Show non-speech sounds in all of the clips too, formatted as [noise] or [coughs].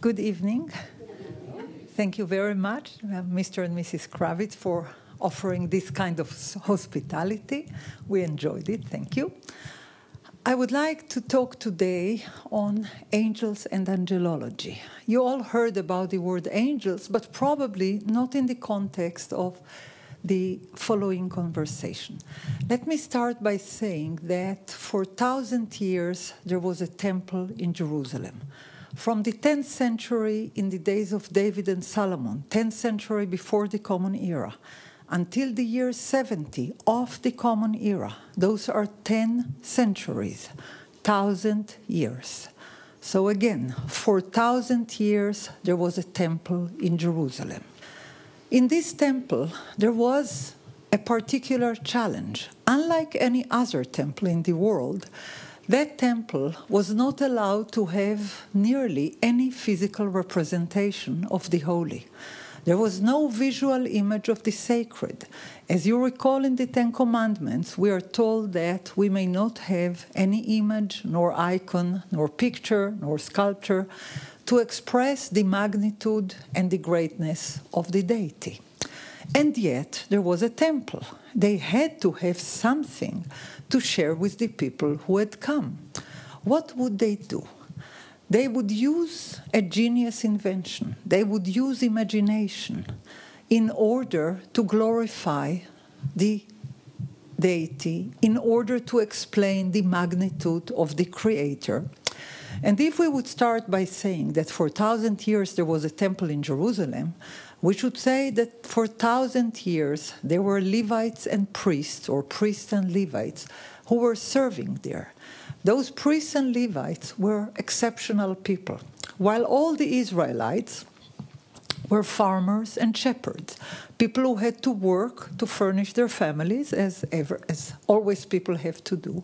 Good evening. Thank you very much, uh, Mr. and Mrs. Kravitz, for offering this kind of hospitality. We enjoyed it. Thank you. I would like to talk today on angels and angelology. You all heard about the word angels, but probably not in the context of the following conversation. Let me start by saying that for a thousand years there was a temple in Jerusalem. From the 10th century, in the days of David and Solomon, 10th century before the Common Era, until the year 70 of the Common Era, those are 10 centuries, thousand years. So again, for thousand years there was a temple in Jerusalem. In this temple, there was a particular challenge. Unlike any other temple in the world, that temple was not allowed to have nearly any physical representation of the holy. There was no visual image of the sacred. As you recall in the Ten Commandments, we are told that we may not have any image, nor icon, nor picture, nor sculpture to express the magnitude and the greatness of the deity. And yet, there was a temple. They had to have something to share with the people who had come. What would they do? They would use a genius invention, they would use imagination in order to glorify the deity, in order to explain the magnitude of the Creator and if we would start by saying that for a thousand years there was a temple in Jerusalem, we should say that for thousand years there were Levites and priests, or priests and Levites, who were serving there. Those priests and Levites were exceptional people, while all the Israelites were farmers and shepherds, people who had to work to furnish their families, as ever, as always people have to do.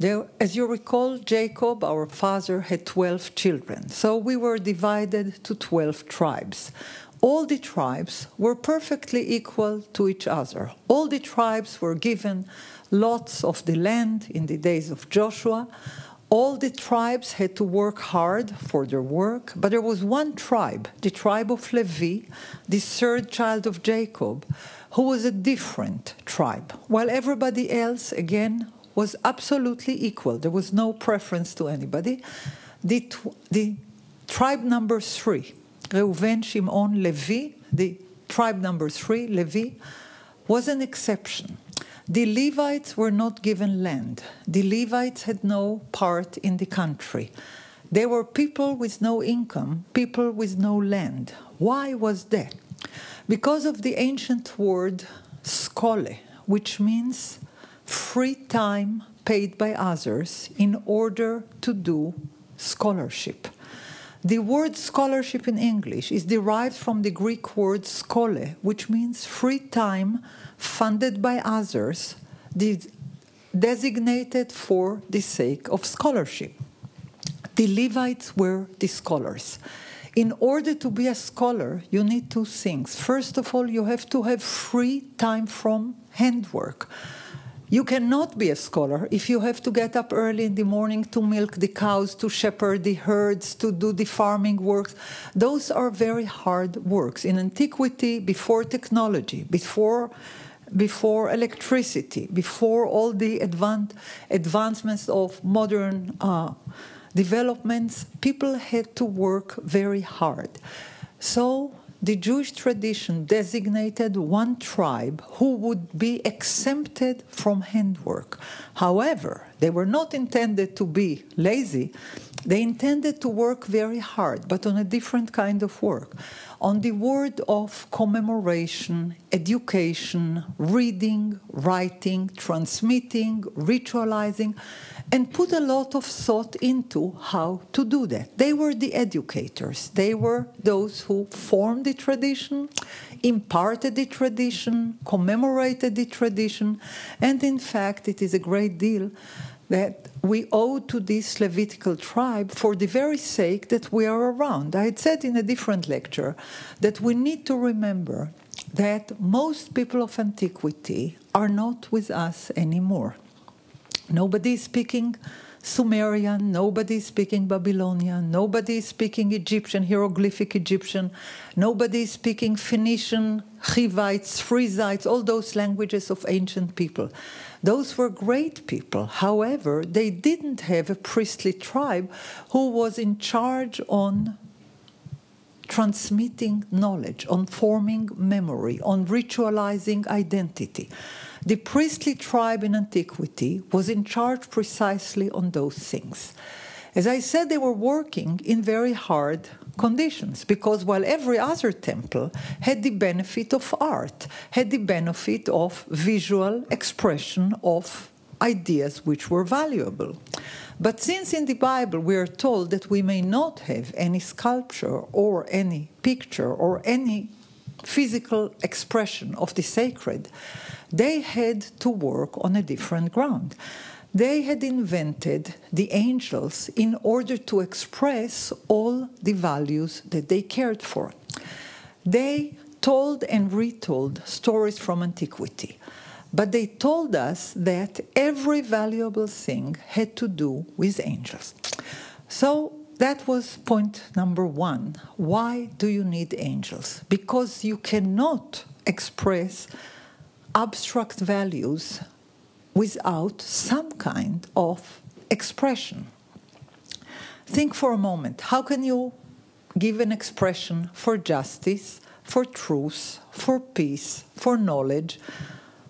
There, as you recall, Jacob, our father, had 12 children. So we were divided to 12 tribes. All the tribes were perfectly equal to each other. All the tribes were given lots of the land in the days of Joshua. All the tribes had to work hard for their work, but there was one tribe, the tribe of Levi, the third child of Jacob, who was a different tribe, while everybody else, again, was absolutely equal. There was no preference to anybody. The, the tribe number three, Reuven, Shimon, Levi, the tribe number three, Levi, was an exception. The Levites were not given land. The Levites had no part in the country. They were people with no income, people with no land. Why was that? Because of the ancient word skole, which means free time paid by others in order to do scholarship. The word scholarship in English is derived from the Greek word skole, which means free time funded by others, designated for the sake of scholarship. The Levites were the scholars. In order to be a scholar, you need two things. First of all, you have to have free time from handwork you cannot be a scholar if you have to get up early in the morning to milk the cows, to shepherd the herds, to do the farming works. Those are very hard works. In antiquity, before technology, before before electricity, before all the advan- advancements of modern uh, developments, people had to work very hard. So the Jewish tradition designated one tribe who would be exempted from handwork. However, they were not intended to be lazy, they intended to work very hard, but on a different kind of work. On the word of commemoration, education, reading, writing, transmitting, ritualizing, and put a lot of thought into how to do that. They were the educators, they were those who formed the tradition, imparted the tradition, commemorated the tradition, and in fact, it is a great deal that we owe to this Levitical tribe for the very sake that we are around. I had said in a different lecture that we need to remember that most people of antiquity are not with us anymore. Nobody is speaking Sumerian, nobody is speaking Babylonian, nobody is speaking Egyptian, hieroglyphic Egyptian, nobody is speaking Phoenician, Hivites, Perizzites, all those languages of ancient people. Those were great people. However, they didn't have a priestly tribe who was in charge on transmitting knowledge, on forming memory, on ritualizing identity. The priestly tribe in antiquity was in charge precisely on those things. As I said, they were working in very hard conditions because while every other temple had the benefit of art, had the benefit of visual expression of ideas which were valuable. But since in the Bible we are told that we may not have any sculpture or any picture or any physical expression of the sacred, they had to work on a different ground. They had invented the angels in order to express all the values that they cared for. They told and retold stories from antiquity, but they told us that every valuable thing had to do with angels. So that was point number one. Why do you need angels? Because you cannot express abstract values without some kind of expression. Think for a moment how can you give an expression for justice, for truth, for peace, for knowledge,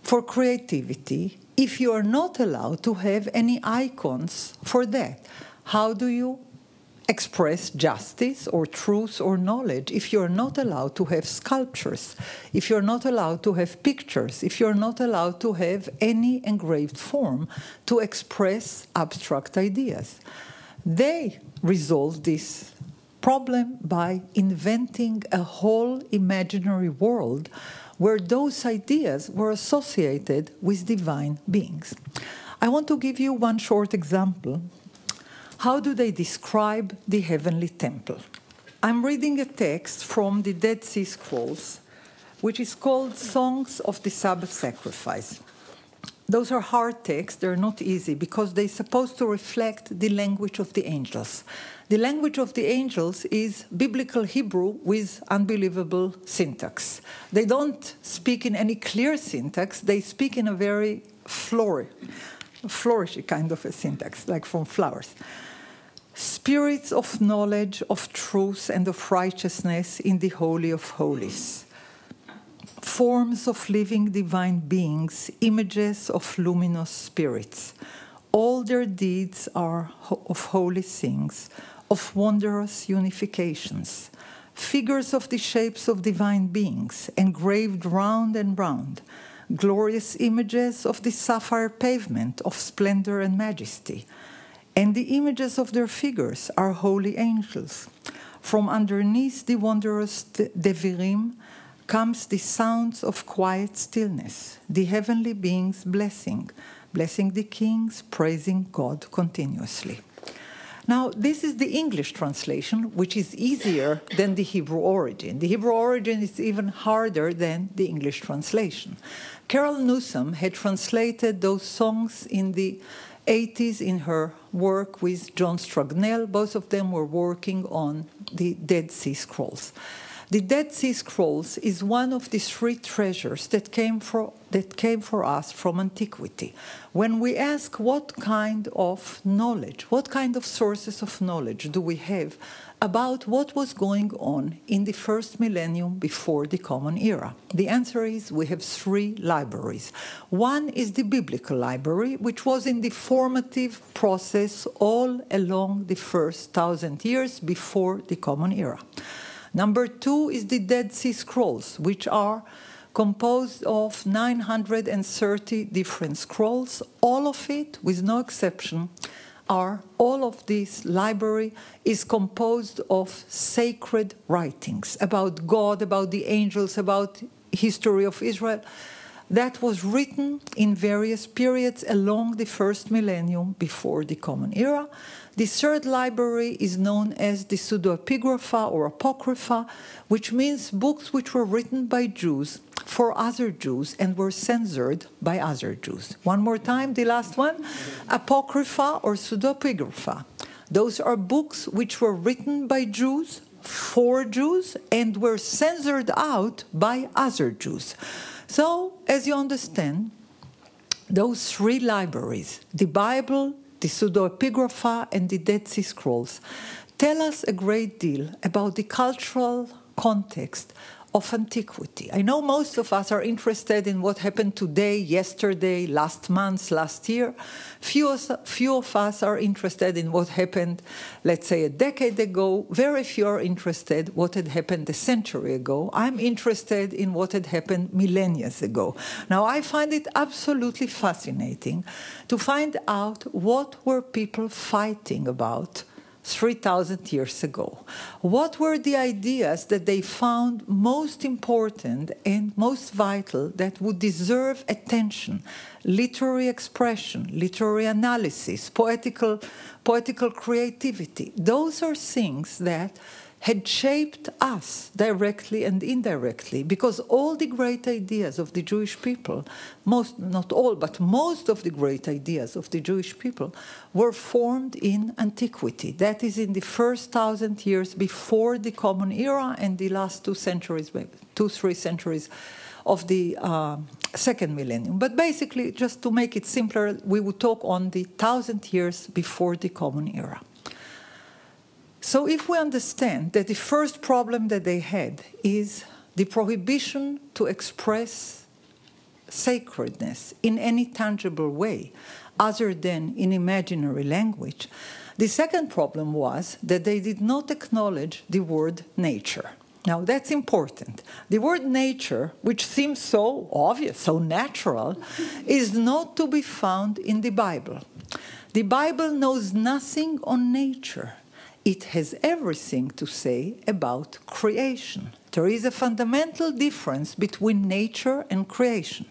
for creativity if you are not allowed to have any icons for that? How do you express justice or truth or knowledge if you're not allowed to have sculptures, if you're not allowed to have pictures, if you're not allowed to have any engraved form to express abstract ideas. They resolved this problem by inventing a whole imaginary world where those ideas were associated with divine beings. I want to give you one short example how do they describe the heavenly temple? I'm reading a text from the Dead Sea Scrolls, which is called Songs of the Sabbath Sacrifice. Those are hard texts, they're not easy because they're supposed to reflect the language of the angels. The language of the angels is biblical Hebrew with unbelievable syntax. They don't speak in any clear syntax, they speak in a very flourish, flourishy kind of a syntax, like from flowers spirits of knowledge, of truth, and of righteousness in the Holy of Holies. Forms of living divine beings, images of luminous spirits. All their deeds are of holy things, of wondrous unifications. Figures of the shapes of divine beings, engraved round and round. Glorious images of the sapphire pavement of splendor and majesty and the images of their figures are holy angels. From underneath the wondrous Devirim comes the sounds of quiet stillness, the heavenly beings blessing, blessing the kings, praising God continuously. Now, this is the English translation, which is easier than the Hebrew origin. The Hebrew origin is even harder than the English translation. Carol Newsom had translated those songs in the 80s in her work with John Strugnell. Both of them were working on the Dead Sea Scrolls. The Dead Sea Scrolls is one of the three treasures that came for, that came for us from antiquity. When we ask what kind of knowledge, what kind of sources of knowledge do we have about what was going on in the first millennium before the Common Era? The answer is we have three libraries. One is the Biblical Library, which was in the formative process all along the first thousand years before the Common Era. Number two is the Dead Sea Scrolls, which are composed of 930 different scrolls, all of it, with no exception, are all of this library is composed of sacred writings about God, about the angels, about history of Israel, that was written in various periods along the first millennium before the Common Era. The third library is known as the pseudoepigrapha or apocrypha, which means books which were written by Jews for other Jews and were censored by other Jews. One more time, the last one Apocrypha or pseudoepigrapha. Those are books which were written by Jews for Jews and were censored out by other Jews. So, as you understand, those three libraries, the Bible, the pseudoepigrapha, and the Dead Sea Scrolls, tell us a great deal about the cultural context of antiquity. I know most of us are interested in what happened today, yesterday, last month, last year. Few, few of us are interested in what happened, let's say, a decade ago. Very few are interested what had happened a century ago. I'm interested in what had happened millennia ago. Now, I find it absolutely fascinating to find out what were people fighting about 3,000 years ago. What were the ideas that they found most important and most vital that would deserve attention? Literary expression, literary analysis, poetical, poetical creativity. Those are things that had shaped us directly and indirectly because all the great ideas of the Jewish people, most, not all, but most of the great ideas of the Jewish people were formed in antiquity. That is, in the first thousand years before the Common Era and the last two centuries, two, three centuries of the uh, second millennium. But basically, just to make it simpler, we would talk on the thousand years before the Common Era. So, if we understand that the first problem that they had is the prohibition to express sacredness in any tangible way other than in imaginary language, the second problem was that they did not acknowledge the word nature. Now, that's important. The word nature, which seems so obvious, so natural, is not to be found in the Bible. The Bible knows nothing on nature it has everything to say about creation. There is a fundamental difference between nature and creation.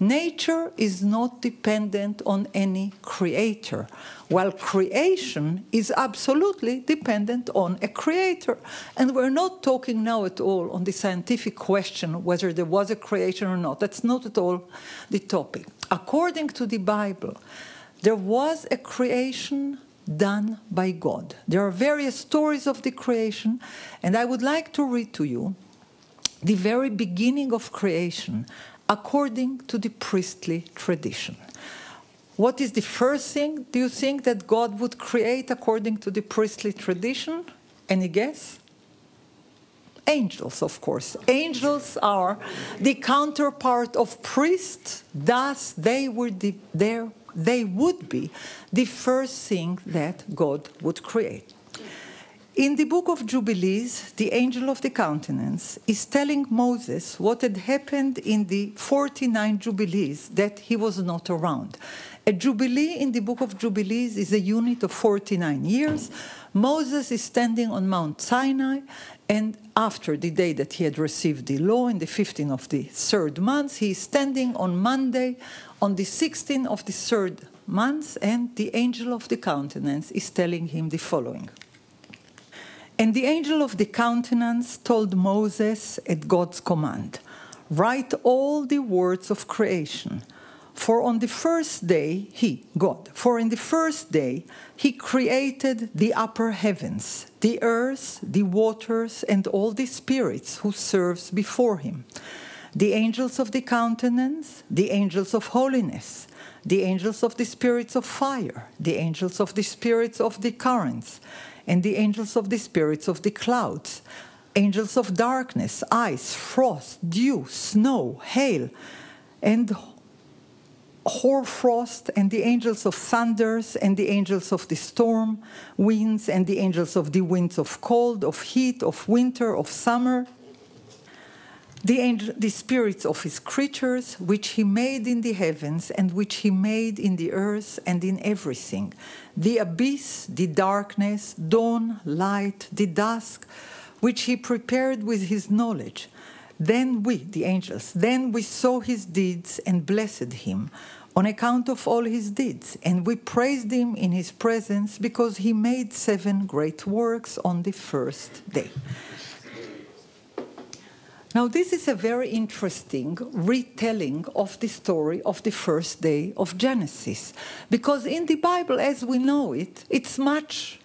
Nature is not dependent on any creator, while creation is absolutely dependent on a creator. And we're not talking now at all on the scientific question whether there was a creation or not. That's not at all the topic. According to the Bible, there was a creation done by God. There are various stories of the creation, and I would like to read to you the very beginning of creation according to the priestly tradition. What is the first thing do you think that God would create according to the priestly tradition? Any guess? Angels, of course. Angels are the counterpart of priests, thus, they were the, there they would be the first thing that God would create. In the book of Jubilees, the angel of the countenance is telling Moses what had happened in the 49 Jubilees that he was not around. A Jubilee in the book of Jubilees is a unit of 49 years. Moses is standing on Mount Sinai, and after the day that he had received the law in the 15th of the third month, he is standing on Monday on the 16th of the third month, and the angel of the countenance is telling him the following. And the angel of the countenance told Moses at God's command Write all the words of creation. For on the first day, He, God, for in the first day, He created the upper heavens, the earth, the waters, and all the spirits who serves before Him the angels of the countenance, the angels of holiness, the angels of the spirits of fire, the angels of the spirits of the currents, and the angels of the spirits of the clouds, angels of darkness, ice, frost, dew, snow, hail, and hoarfrost, and the angels of thunders, and the angels of the storm, winds, and the angels of the winds of cold, of heat, of winter, of summer, the, angel, the spirits of his creatures, which he made in the heavens and which he made in the earth and in everything, the abyss, the darkness, dawn, light, the dusk, which he prepared with his knowledge, Then we, the angels, then we saw his deeds and blessed him on account of all his deeds, and we praised him in his presence because he made seven great works on the first day. Now, this is a very interesting retelling of the story of the first day of Genesis, because in the Bible, as we know it, it's much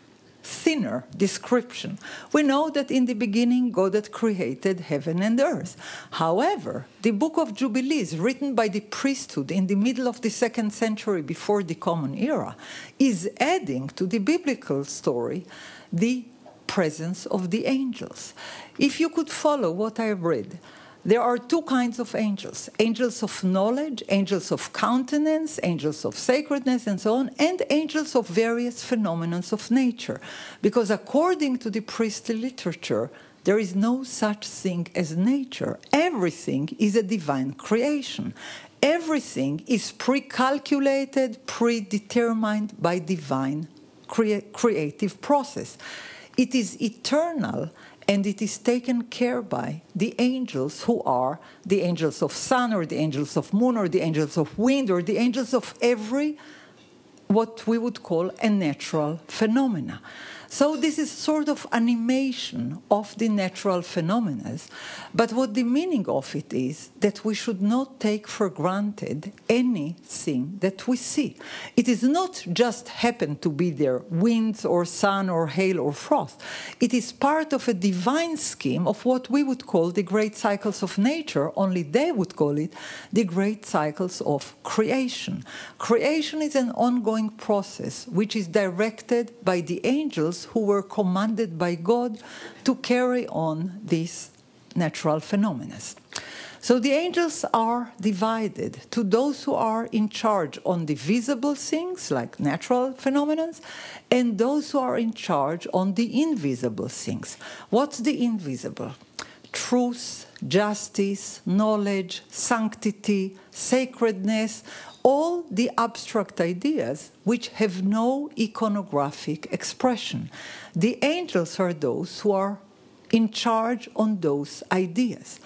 thinner description. We know that in the beginning God had created heaven and earth. However, the book of Jubilees, written by the priesthood in the middle of the second century before the Common Era, is adding to the biblical story the presence of the angels. If you could follow what I read, there are two kinds of angels angels of knowledge, angels of countenance, angels of sacredness, and so on, and angels of various phenomena of nature. Because according to the priestly literature, there is no such thing as nature. Everything is a divine creation. Everything is pre calculated, predetermined by divine crea- creative process. It is eternal and it is taken care by the angels who are the angels of sun or the angels of moon or the angels of wind or the angels of every what we would call a natural phenomena so this is sort of animation of the natural phenomena. But what the meaning of it is that we should not take for granted anything that we see. It is not just happen to be there, winds or sun or hail or frost. It is part of a divine scheme of what we would call the great cycles of nature, only they would call it the great cycles of creation. Creation is an ongoing process which is directed by the angels who were commanded by God to carry on these natural phenomena. So the angels are divided to those who are in charge on the visible things like natural phenomena and those who are in charge on the invisible things. What's the invisible? Truth, justice, knowledge, sanctity, sacredness, all the abstract ideas which have no iconographic expression. The angels are those who are in charge on those ideas.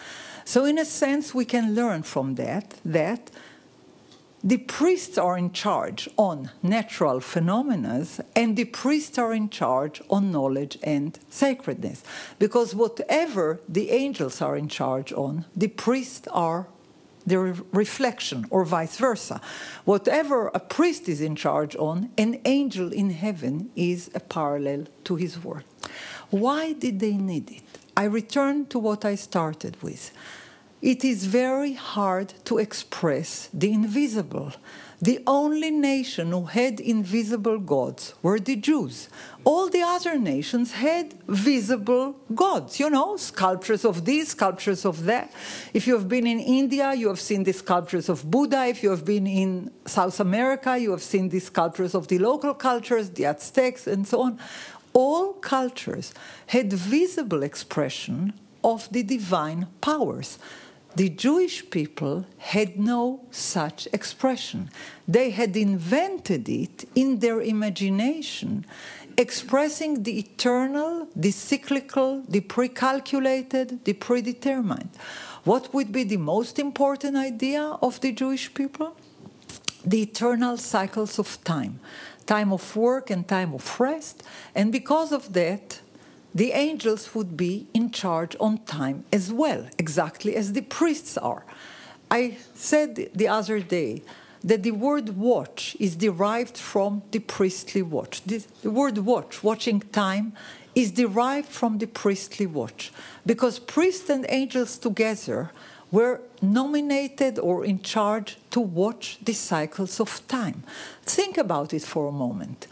So, in a sense, we can learn from that that the priests are in charge on natural phenomena and the priests are in charge on knowledge and sacredness because whatever the angels are in charge on the priests are the reflection, or vice versa. Whatever a priest is in charge on, an angel in heaven is a parallel to his work. Why did they need it? I return to what I started with. It is very hard to express the invisible. The only nation who had invisible gods were the Jews. All the other nations had visible gods, you know, sculptures of this, sculptures of that. If you have been in India, you have seen the sculptures of Buddha. If you have been in South America, you have seen the sculptures of the local cultures, the Aztecs, and so on. All cultures had visible expression of the divine powers. The Jewish people had no such expression. They had invented it in their imagination, expressing the eternal, the cyclical, the pre-calculated, the predetermined. What would be the most important idea of the Jewish people? The eternal cycles of time time of work and time of rest. And because of that, the angels would be in charge on time as well, exactly as the priests are. I said the other day that the word watch is derived from the priestly watch. The, the word watch, watching time, is derived from the priestly watch because priests and angels together were nominated or in charge to watch the cycles of time. Think about it for a moment.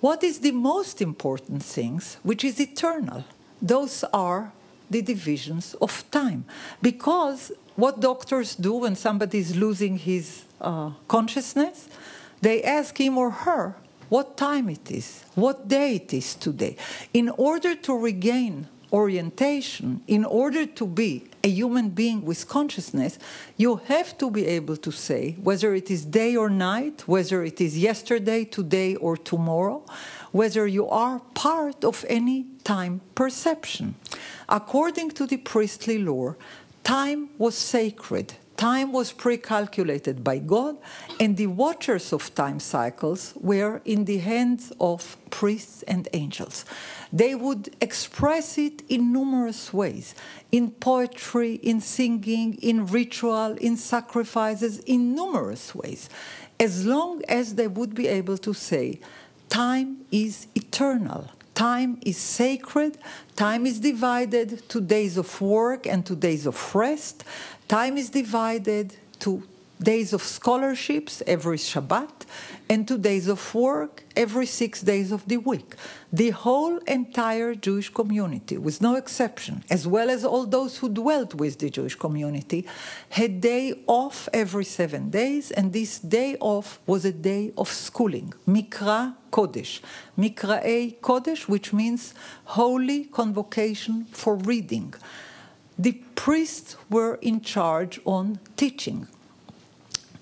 What is the most important things which is eternal? Those are the divisions of time. Because what doctors do when somebody is losing his uh, consciousness, they ask him or her what time it is, what day it is today, in order to regain orientation, in order to be a human being with consciousness, you have to be able to say whether it is day or night, whether it is yesterday, today, or tomorrow, whether you are part of any time perception. According to the priestly lore, time was sacred. Time was pre calculated by God, and the watchers of time cycles were in the hands of priests and angels. They would express it in numerous ways in poetry, in singing, in ritual, in sacrifices, in numerous ways, as long as they would be able to say, Time is eternal. Time is sacred. Time is divided to days of work and to days of rest. Time is divided to days of scholarships every Shabbat and to days of work every six days of the week. The whole entire Jewish community, with no exception, as well as all those who dwelt with the Jewish community, had day off every seven days, and this day off was a day of schooling, Mikra Kodesh, Mikra'ei Kodesh, which means holy convocation for reading the priests were in charge on teaching.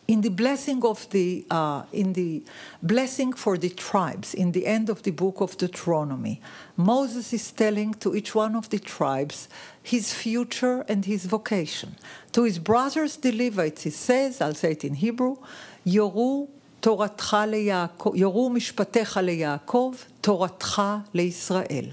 In the blessing of the uh, in the blessing for the tribes, in the end of the book of Deuteronomy, Moses is telling to each one of the tribes his future and his vocation. To his brothers, the Levites, he says, I'll say it in Hebrew, Yoru תורתך ליעקב, יורו משפטיך ליעקב, תורתך לישראל.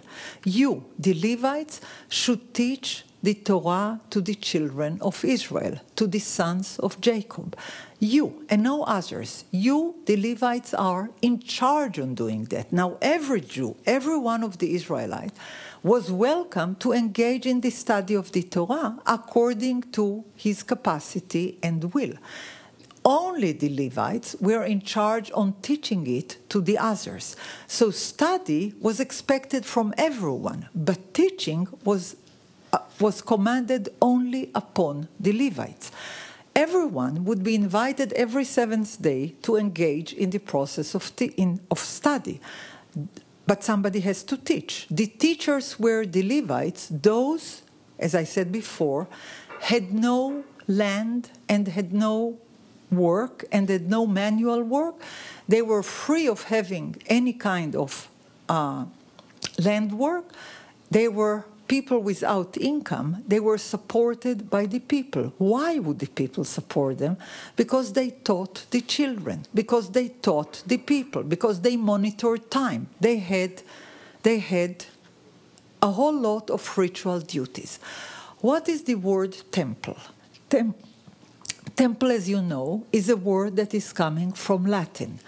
You, the Levites, should teach the Torah to the children of Israel, to the sons of Jacob. You and no others, you, the Levites, are in charge on doing that. Now, every Jew, every one of the Israelites, was welcome to engage in the study of the Torah according to his capacity and will. Only the Levites were in charge on teaching it to the others. So study was expected from everyone, but teaching was was commanded only upon the Levites. Everyone would be invited every seventh day to engage in the process of, in, of study. But somebody has to teach. The teachers were the Levites, those, as I said before, had no land and had no work and had no manual work. They were free of having any kind of uh, land work. They were people without income, they were supported by the people. Why would the people support them? Because they taught the children, because they taught the people, because they monitored time. They had, they had a whole lot of ritual duties. What is the word temple? Tem- temple, as you know, is a word that is coming from Latin.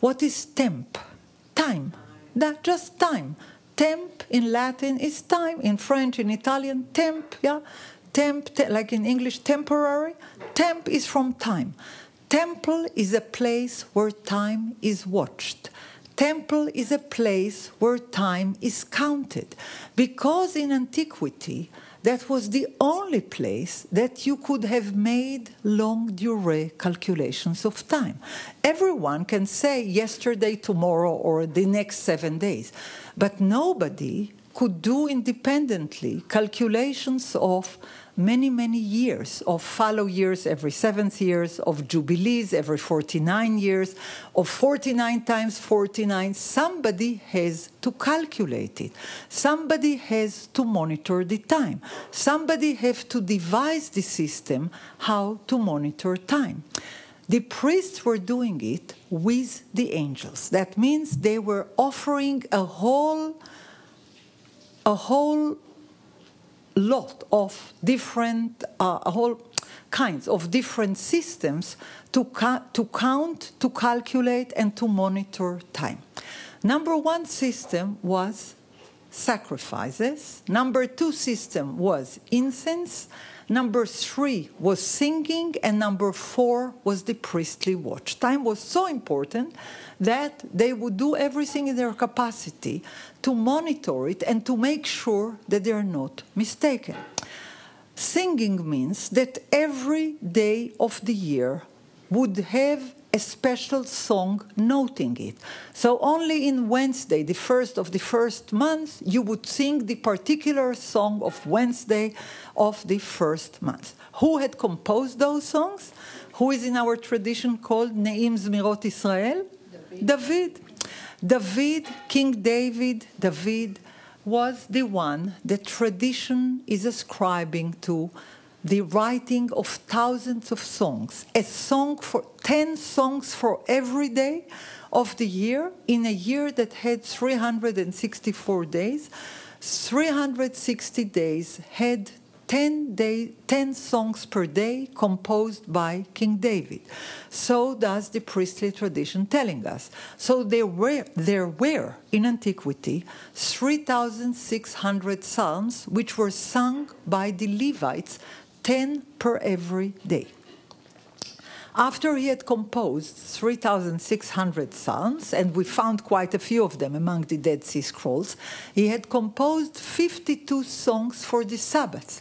What is temp? Time. That just time temp in Latin is time. In French, in Italian, temp, yeah? Temp, te- like in English, temporary. Temp is from time. Temple is a place where time is watched. Temple is a place where time is counted. Because in antiquity, that was the only place that you could have made longue durée calculations of time. Everyone can say yesterday, tomorrow, or the next seven days, but nobody could do independently calculations of many, many years of fallow years every seventh years, of jubilees every 49 years, of 49 times 49. Somebody has to calculate it. Somebody has to monitor the time. Somebody has to devise the system how to monitor time. The priests were doing it with the angels. That means they were offering a whole a whole lot of different, uh, whole kinds of different systems to, ca- to count, to calculate, and to monitor time. Number one system was sacrifices. Number two system was incense. Number three was singing, and number four was the priestly watch. Time was so important that they would do everything in their capacity to monitor it and to make sure that they are not mistaken. Singing means that every day of the year would have a special song noting it. So only in Wednesday, the first of the first month, you would sing the particular song of Wednesday of the first month. Who had composed those songs? Who is in our tradition called Neim Zmirot Israel? David. David, King David, David was the one that tradition is ascribing to the writing of thousands of songs, a song for 10 songs for every day of the year in a year that had 364 days. 360 days had 10, day, 10 songs per day composed by King David. So does the priestly tradition telling us. So there were, there were in antiquity 3,600 psalms which were sung by the Levites, 10 per every day. After he had composed 3,600 psalms, and we found quite a few of them among the Dead Sea Scrolls, he had composed 52 songs for the Sabbath.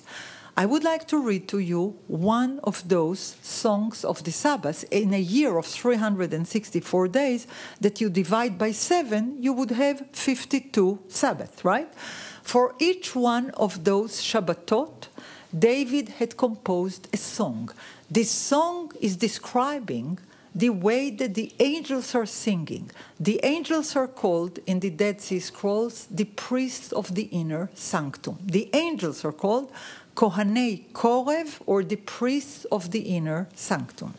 I would like to read to you one of those songs of the Sabbath. In a year of 364 days that you divide by seven, you would have 52 Sabbaths, right? For each one of those Shabbatot, David had composed a song. This song is describing the way that the angels are singing. The angels are called in the Dead Sea Scrolls the priests of the inner sanctum. The angels are called Kohanei Korev or the priests of the inner sanctum.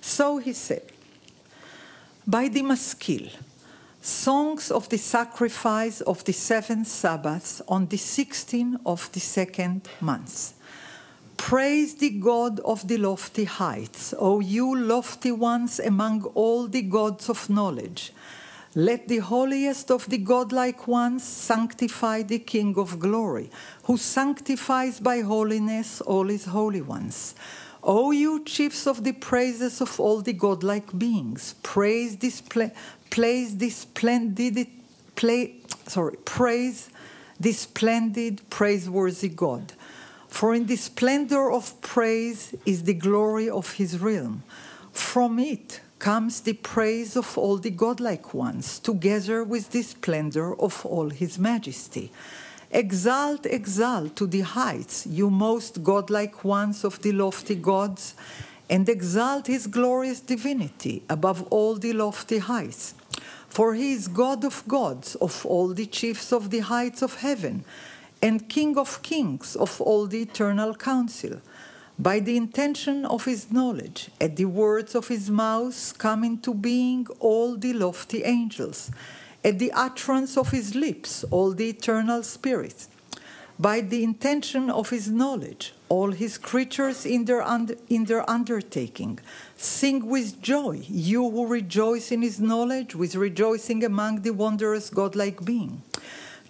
So he said, by the maskil, songs of the sacrifice of the seven Sabbaths on the 16th of the second month. Praise the God of the lofty heights, O you lofty ones among all the gods of knowledge. Let the holiest of the godlike ones sanctify the King of glory, who sanctifies by holiness all his holy ones. O you chiefs of the praises of all the godlike beings, praise this pla- praise this splendid play, sorry, praise this splendid, praiseworthy God. For in the splendor of praise is the glory of his realm. From it comes the praise of all the godlike ones, together with the splendor of all his majesty. Exalt, exalt to the heights, you most godlike ones of the lofty gods, and exalt his glorious divinity above all the lofty heights. For he is God of gods, of all the chiefs of the heights of heaven and King of kings of all the eternal council. By the intention of his knowledge, at the words of his mouth come into being all the lofty angels, at the utterance of his lips all the eternal spirits. By the intention of his knowledge, all his creatures in their, under, in their undertaking sing with joy, you who rejoice in his knowledge, with rejoicing among the wondrous godlike being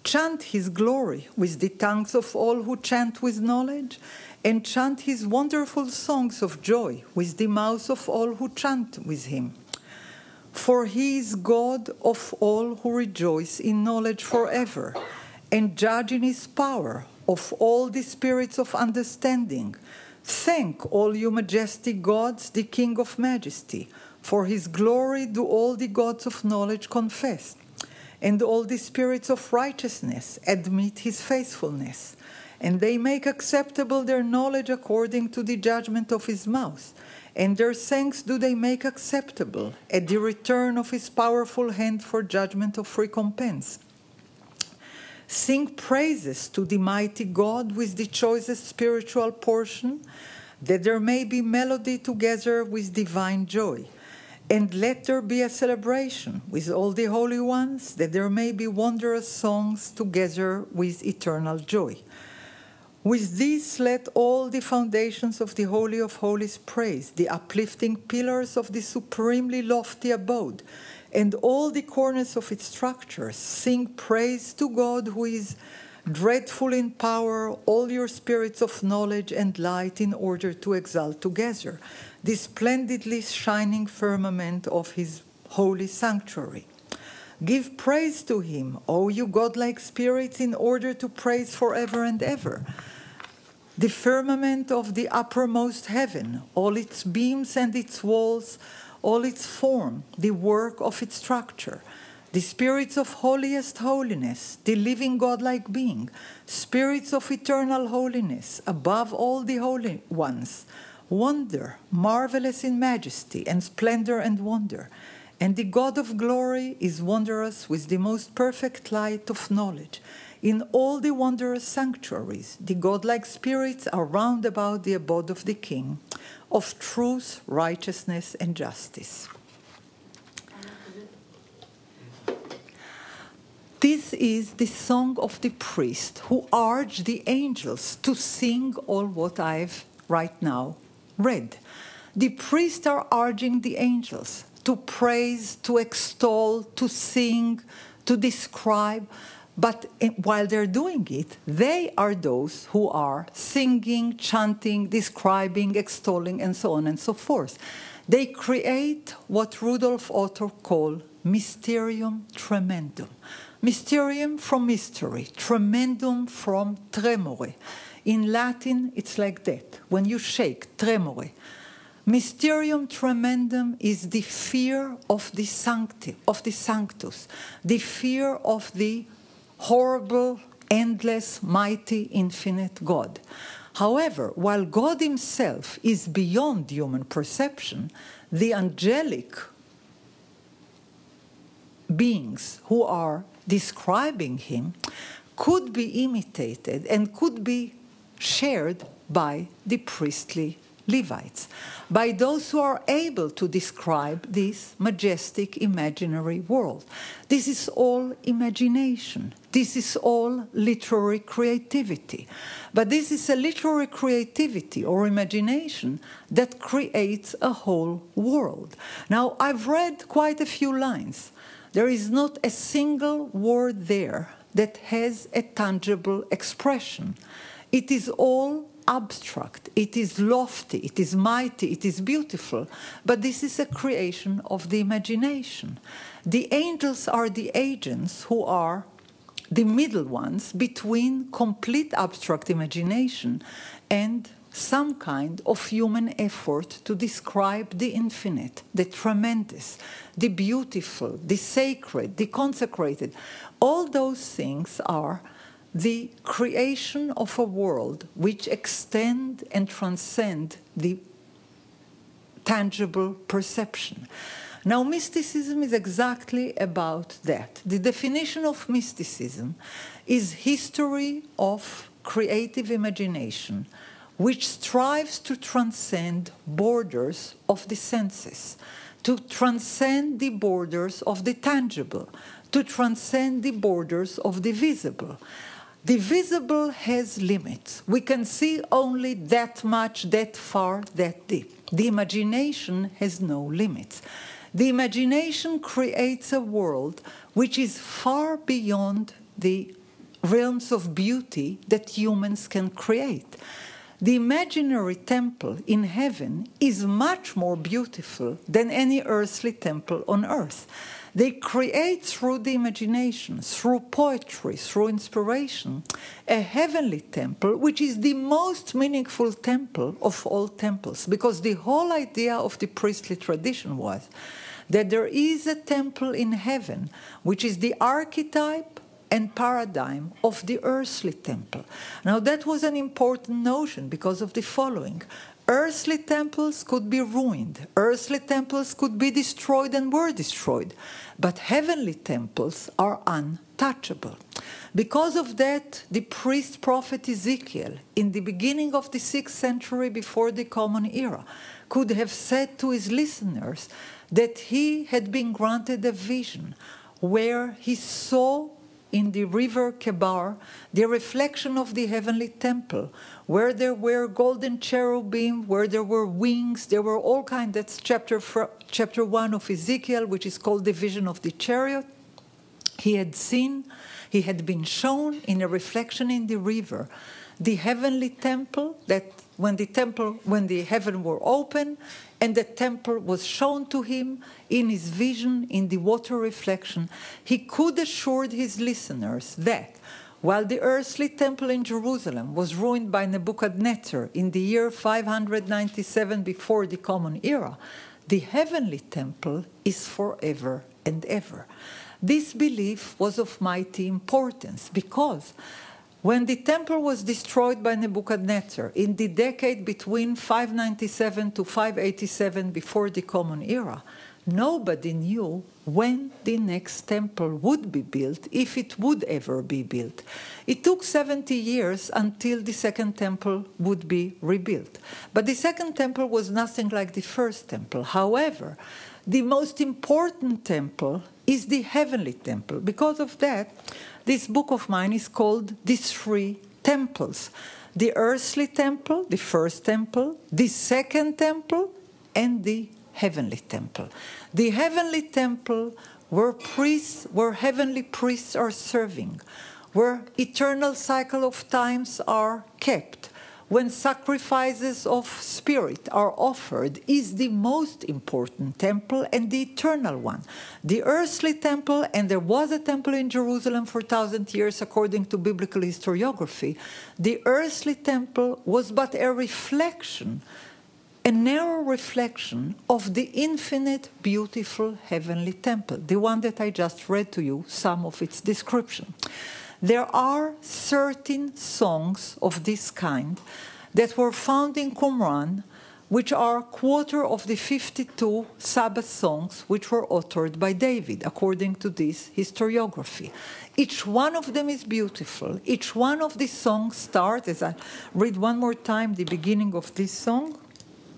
chant his glory with the tongues of all who chant with knowledge, and chant his wonderful songs of joy with the mouths of all who chant with him. For he is God of all who rejoice in knowledge forever, and judge in his power of all the spirits of understanding. Thank all you majestic gods, the King of majesty. For his glory do all the gods of knowledge confess and all the spirits of righteousness admit his faithfulness, and they make acceptable their knowledge according to the judgment of his mouth, and their thanks do they make acceptable at the return of his powerful hand for judgment of recompense. Sing praises to the mighty God with the choicest spiritual portion, that there may be melody together with divine joy. And let there be a celebration with all the holy ones, that there may be wondrous songs together with eternal joy. With this, let all the foundations of the Holy of Holies praise, the uplifting pillars of the supremely lofty abode, and all the corners of its structures sing praise to God who is dreadful in power, all your spirits of knowledge and light in order to exalt together the splendidly shining firmament of his holy sanctuary. Give praise to him, O you godlike spirits, in order to praise forever and ever. The firmament of the uppermost heaven, all its beams and its walls, all its form, the work of its structure, the spirits of holiest holiness, the living godlike being, spirits of eternal holiness, above all the holy ones, wonder, marvelous in majesty and splendor and wonder, And the God of glory is wondrous with the most perfect light of knowledge. In all the wondrous sanctuaries, the godlike spirits are round about the abode of the King, of truth, righteousness, and justice. This is the song of the priest who urged the angels to sing all what I've right now read. The priests are urging the angels to praise, to extol, to sing, to describe. But while they're doing it, they are those who are singing, chanting, describing, extolling, and so on and so forth. They create what Rudolf Otto called mysterium tremendum. Mysterium from mystery, tremendum from tremore. In Latin, it's like that. When you shake, tremore. Mysterium tremendum is the fear of the sancti, of the sanctus, the fear of the horrible, endless, mighty, infinite God. However, while God Himself is beyond human perception, the angelic beings who are describing Him could be imitated and could be shared by the priestly Levites, by those who are able to describe this majestic imaginary world. This is all imagination. This is all literary creativity. But this is a literary creativity or imagination that creates a whole world. Now, I've read quite a few lines. There is not a single word there that has a tangible expression. It is all abstract, it is lofty, it is mighty, it is beautiful, but this is a creation of the imagination. The angels are the agents who are the middle ones between complete abstract imagination and some kind of human effort to describe the infinite, the tremendous, the beautiful, the sacred, the consecrated. All those things are the creation of a world which extend and transcend the tangible perception. Now, mysticism is exactly about that. The definition of mysticism is history of creative imagination, which strives to transcend borders of the senses, to transcend the borders of the tangible, to transcend the borders of the visible. The visible has limits. We can see only that much, that far, that deep. The imagination has no limits. The imagination creates a world which is far beyond the realms of beauty that humans can create. The imaginary temple in heaven is much more beautiful than any earthly temple on earth. They create through the imagination, through poetry, through inspiration, a heavenly temple, which is the most meaningful temple of all temples, because the whole idea of the priestly tradition was that there is a temple in heaven, which is the archetype and paradigm of the earthly temple. Now, that was an important notion because of the following earthly temples could be ruined, earthly temples could be destroyed and were destroyed, but heavenly temples are untouchable. Because of that, the priest prophet Ezekiel, in the beginning of the sixth century before the Common Era, could have said to his listeners that he had been granted a vision where he saw in the river Kebar the reflection of the heavenly temple, where there were golden cherubim, where there were wings, there were all kinds. That's chapter chapter one of Ezekiel, which is called the vision of the chariot. He had seen, he had been shown in a reflection in the river, the heavenly temple that when the temple when the heaven were open and the temple was shown to him in his vision in the water reflection he could assure his listeners that while the earthly temple in Jerusalem was ruined by Nebuchadnezzar in the year 597 before the Common Era, the heavenly temple is forever and ever. This belief was of mighty importance because when the temple was destroyed by Nebuchadnezzar in the decade between 597 to 587 before the Common Era, nobody knew when the next temple would be built, if it would ever be built. It took 70 years until the second temple would be rebuilt. But the second temple was nothing like the first temple. However, the most important temple is the heavenly temple. Because of that, this book of mine is called These Three Temples the earthly temple, the first temple, the second temple, and the heavenly temple. The heavenly temple where priests, where heavenly priests are serving, where eternal cycle of times are kept, when sacrifices of spirit are offered is the most important temple and the eternal one. The earthly temple, and there was a temple in Jerusalem for thousand years according to biblical historiography, the earthly temple was but a reflection a narrow reflection of the infinite, beautiful heavenly temple, the one that I just read to you, some of its description. There are 13 songs of this kind that were found in Qumran, which are a quarter of the 52 Sabbath songs which were authored by David, according to this historiography. Each one of them is beautiful. Each one of these songs starts, as I read one more time the beginning of this song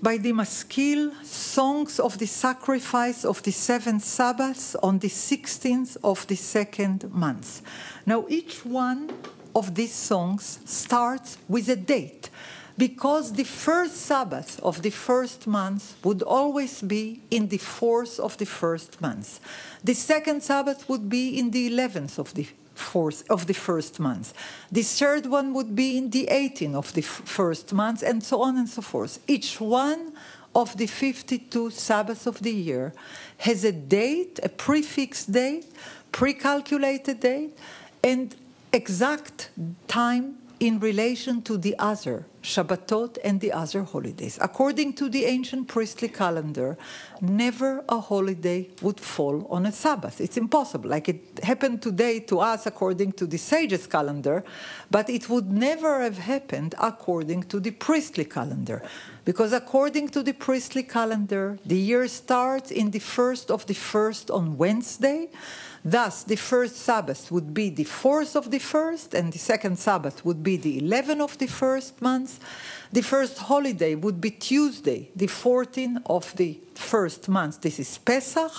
by the Maskil songs of the sacrifice of the seventh Sabbath on the 16th of the second month. Now, each one of these songs starts with a date because the first Sabbath of the first month would always be in the fourth of the first month. The second Sabbath would be in the 11th of the fourth of the first month. The third one would be in the 18th of the first month, and so on and so forth. Each one of the 52 Sabbaths of the year has a date, a prefixed date, pre-calculated date, and exact time in relation to the other Shabbatot and the other holidays. According to the ancient priestly calendar, never a holiday would fall on a Sabbath. It's impossible. Like it happened today to us according to the sages' calendar, but it would never have happened according to the priestly calendar. Because according to the priestly calendar, the year starts in the first of the first on Wednesday Thus, the first Sabbath would be the fourth of the first, and the second Sabbath would be the 11th of the first month. The first holiday would be Tuesday, the 14th of the first month. This is Pesach.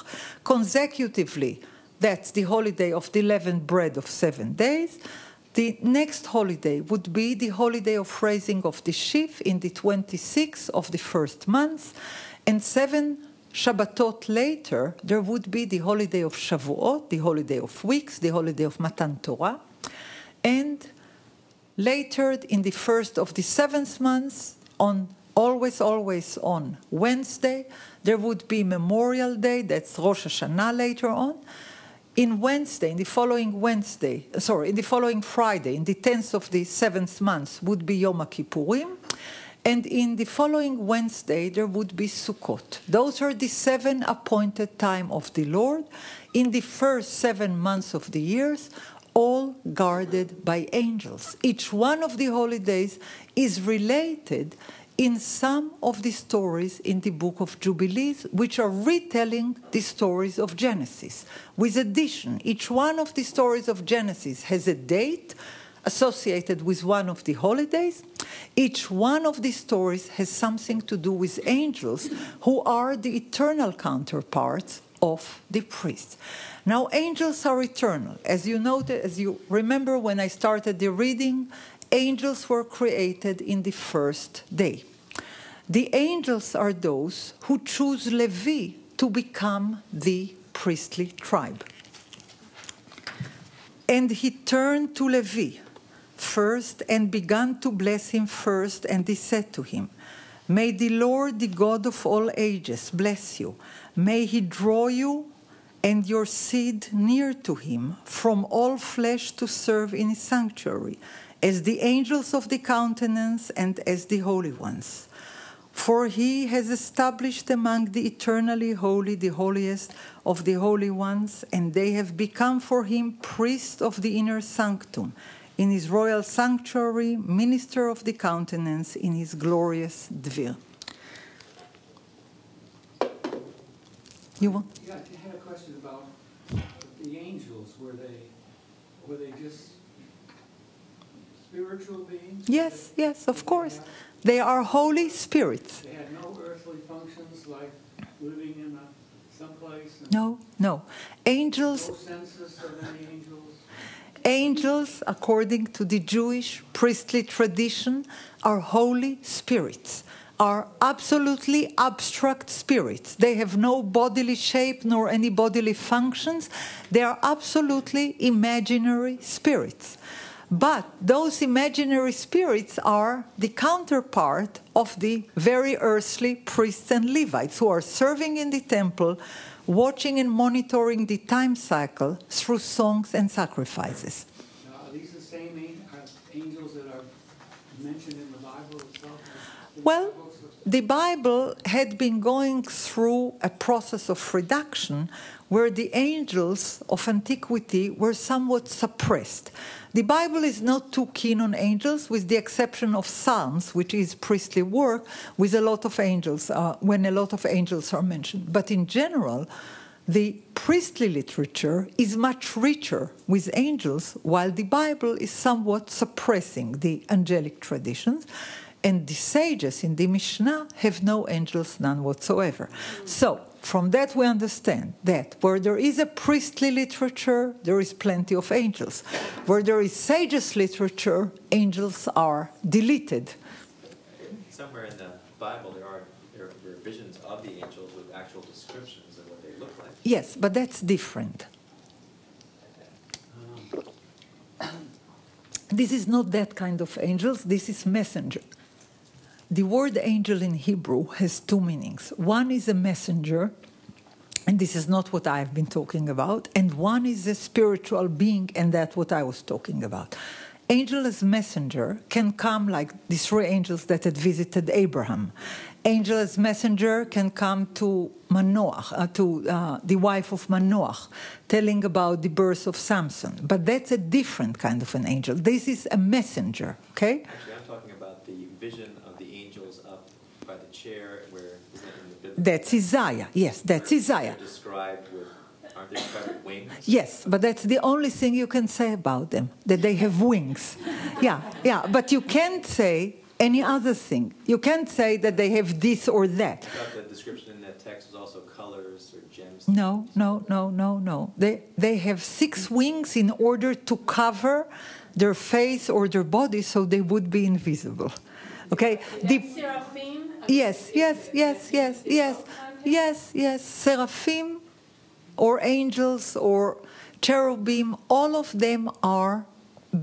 Consecutively, that's the holiday of the leavened bread of seven days. The next holiday would be the holiday of raising of the sheaf in the 26th of the first month, and seven Shabbatot later, there would be the holiday of Shavuot, the holiday of weeks, the holiday of Matan Torah, and later in the first of the seventh month, on always, always on Wednesday, there would be Memorial Day, that's Rosh Hashanah later on. In Wednesday, in the following Wednesday, sorry, in the following Friday, in the 10th of the seventh month, would be Yom Kippurim. And in the following Wednesday, there would be Sukkot. Those are the seven appointed time of the Lord in the first seven months of the years, all guarded by angels. Each one of the holidays is related in some of the stories in the book of Jubilees, which are retelling the stories of Genesis. With addition, each one of the stories of Genesis has a date associated with one of the holidays. Each one of these stories has something to do with angels, who are the eternal counterparts of the priests. Now, angels are eternal. As you noted, as you remember when I started the reading, angels were created in the first day. The angels are those who choose Levi to become the priestly tribe. And he turned to Levi first and began to bless him first, and he said to him, May the Lord, the God of all ages, bless you. May he draw you and your seed near to him from all flesh to serve in his sanctuary, as the angels of the countenance and as the holy ones. For he has established among the eternally holy the holiest of the holy ones, and they have become for him priests of the inner sanctum in his royal sanctuary, minister of the countenance in his glorious dvir. You want? Yeah, I had a question about the angels. Were they, were they just spiritual beings? Yes, yes, of course. They are holy spirits. They had no earthly functions like living in a, someplace? No, no. Angels No census of any angels? Angels, according to the Jewish priestly tradition, are holy spirits, are absolutely abstract spirits. They have no bodily shape nor any bodily functions. They are absolutely imaginary spirits. But those imaginary spirits are the counterpart of the very earthly priests and Levites who are serving in the temple watching and monitoring the time cycle through songs and sacrifices. Now, are these the same uh, angels that are mentioned in the Bible itself? Well, the Bible had been going through a process of reduction where the angels of antiquity were somewhat suppressed. The Bible is not too keen on angels, with the exception of Psalms, which is priestly work, with a lot of angels, uh, when a lot of angels are mentioned. But in general, the priestly literature is much richer with angels, while the Bible is somewhat suppressing the angelic traditions. And the sages in the Mishnah have no angels, none whatsoever. So, from that, we understand that where there is a priestly literature, there is plenty of angels. Where there is sages literature, angels are deleted. Somewhere in the Bible, there are, there are there are visions of the angels with actual descriptions of what they look like. Yes, but that's different. This is not that kind of angels, this is messenger. The word angel in Hebrew has two meanings. One is a messenger, and this is not what I've been talking about, and one is a spiritual being, and that's what I was talking about. Angel as messenger can come like the three angels that had visited Abraham. Angel as messenger can come to Manoach, uh, to uh, the wife of Manoach, telling about the birth of Samson. But that's a different kind of an angel. This is a messenger, okay? Actually, I'm talking about the vision of the angels up by the chair where, isn't it in the biblical That's? Isaiah. Yes, that's Isaiah. described with, aren't they described with wings? Yes, but that's the only thing you can say about them, that they have wings. [laughs] Yeah, yeah, but you can't say any other thing. You can't say that they have this or that. The description in that text was also colors or gems. No, no, no, no, no. They, they have six wings in order to cover their face or their body so they would be invisible. Okay? The, Seraphim? Yes, yes, yes, yes, yes, yes, yes. Seraphim or angels or cherubim, all of them are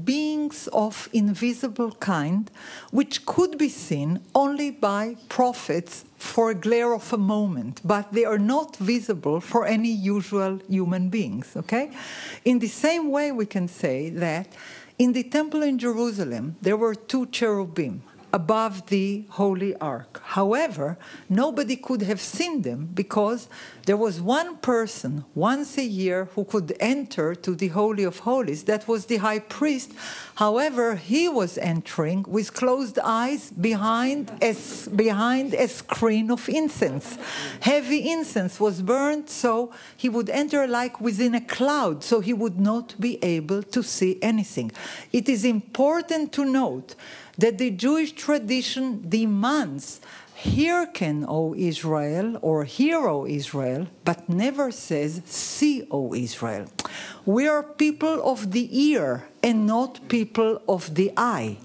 beings of invisible kind which could be seen only by prophets for a glare of a moment, but they are not visible for any usual human beings, okay? In the same way, we can say that in the temple in Jerusalem, there were two cherubim above the holy ark. However, nobody could have seen them because there was one person once a year who could enter to the Holy of Holies. That was the high priest. However, he was entering with closed eyes behind a, behind a screen of incense. Heavy incense was burned, so he would enter like within a cloud, so he would not be able to see anything. It is important to note that the Jewish tradition demands hearken, O Israel, or hear, O Israel, but never says see, O Israel. We are people of the ear and not people of the eye.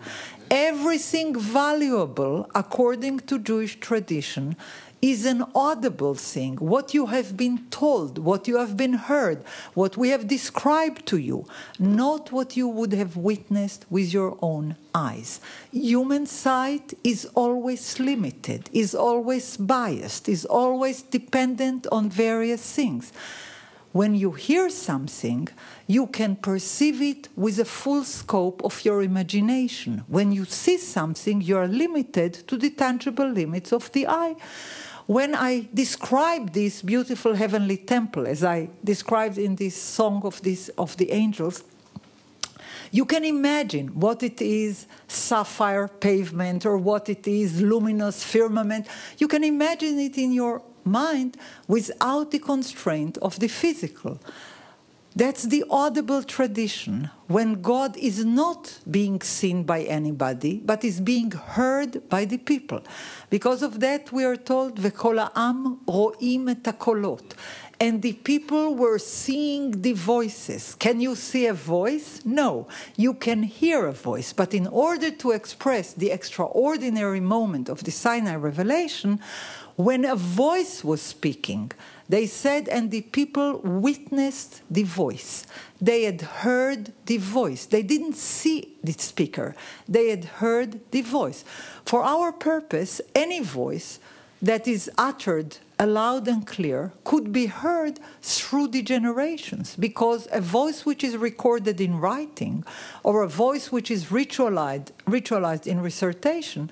Everything valuable, according to Jewish tradition, is an audible thing. What you have been told, what you have been heard, what we have described to you, not what you would have witnessed with your own eyes. Human sight is always limited, is always biased, is always dependent on various things. When you hear something, you can perceive it with a full scope of your imagination. When you see something, you are limited to the tangible limits of the eye. When I describe this beautiful heavenly temple, as I described in this song of, this, of the angels, you can imagine what it is sapphire pavement or what it is luminous firmament. You can imagine it in your mind without the constraint of the physical. That's the audible tradition when God is not being seen by anybody, but is being heard by the people. Because of that, we are told, "V'kol ha'am ro'im hakolot." And the people were seeing the voices. Can you see a voice? No. You can hear a voice. But in order to express the extraordinary moment of the Sinai revelation, when a voice was speaking, they said, and the people witnessed the voice. They had heard the voice. They didn't see the speaker, they had heard the voice. For our purpose, any voice that is uttered aloud and clear could be heard through the generations because a voice which is recorded in writing or a voice which is ritualized, ritualized in recitation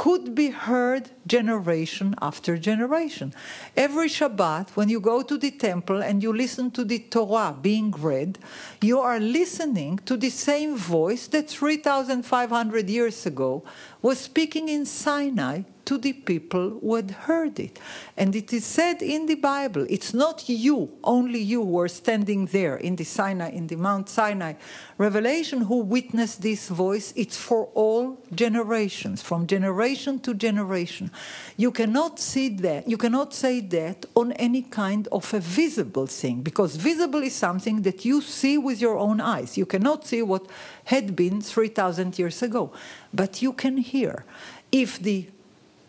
could be heard generation after generation. Every Shabbat, when you go to the temple and you listen to the Torah being read, you are listening to the same voice that 3,500 years ago was speaking in Sinai to the people who had heard it. And it is said in the Bible, it's not you, only you who are standing there in the Sinai, in the Mount Sinai revelation who witnessed this voice. It's for all generations, from generation to generation. You cannot see that, you cannot say that on any kind of a visible thing, because visible is something that you see with your own eyes. You cannot see what had been 3,000 years ago, but you can hear. If the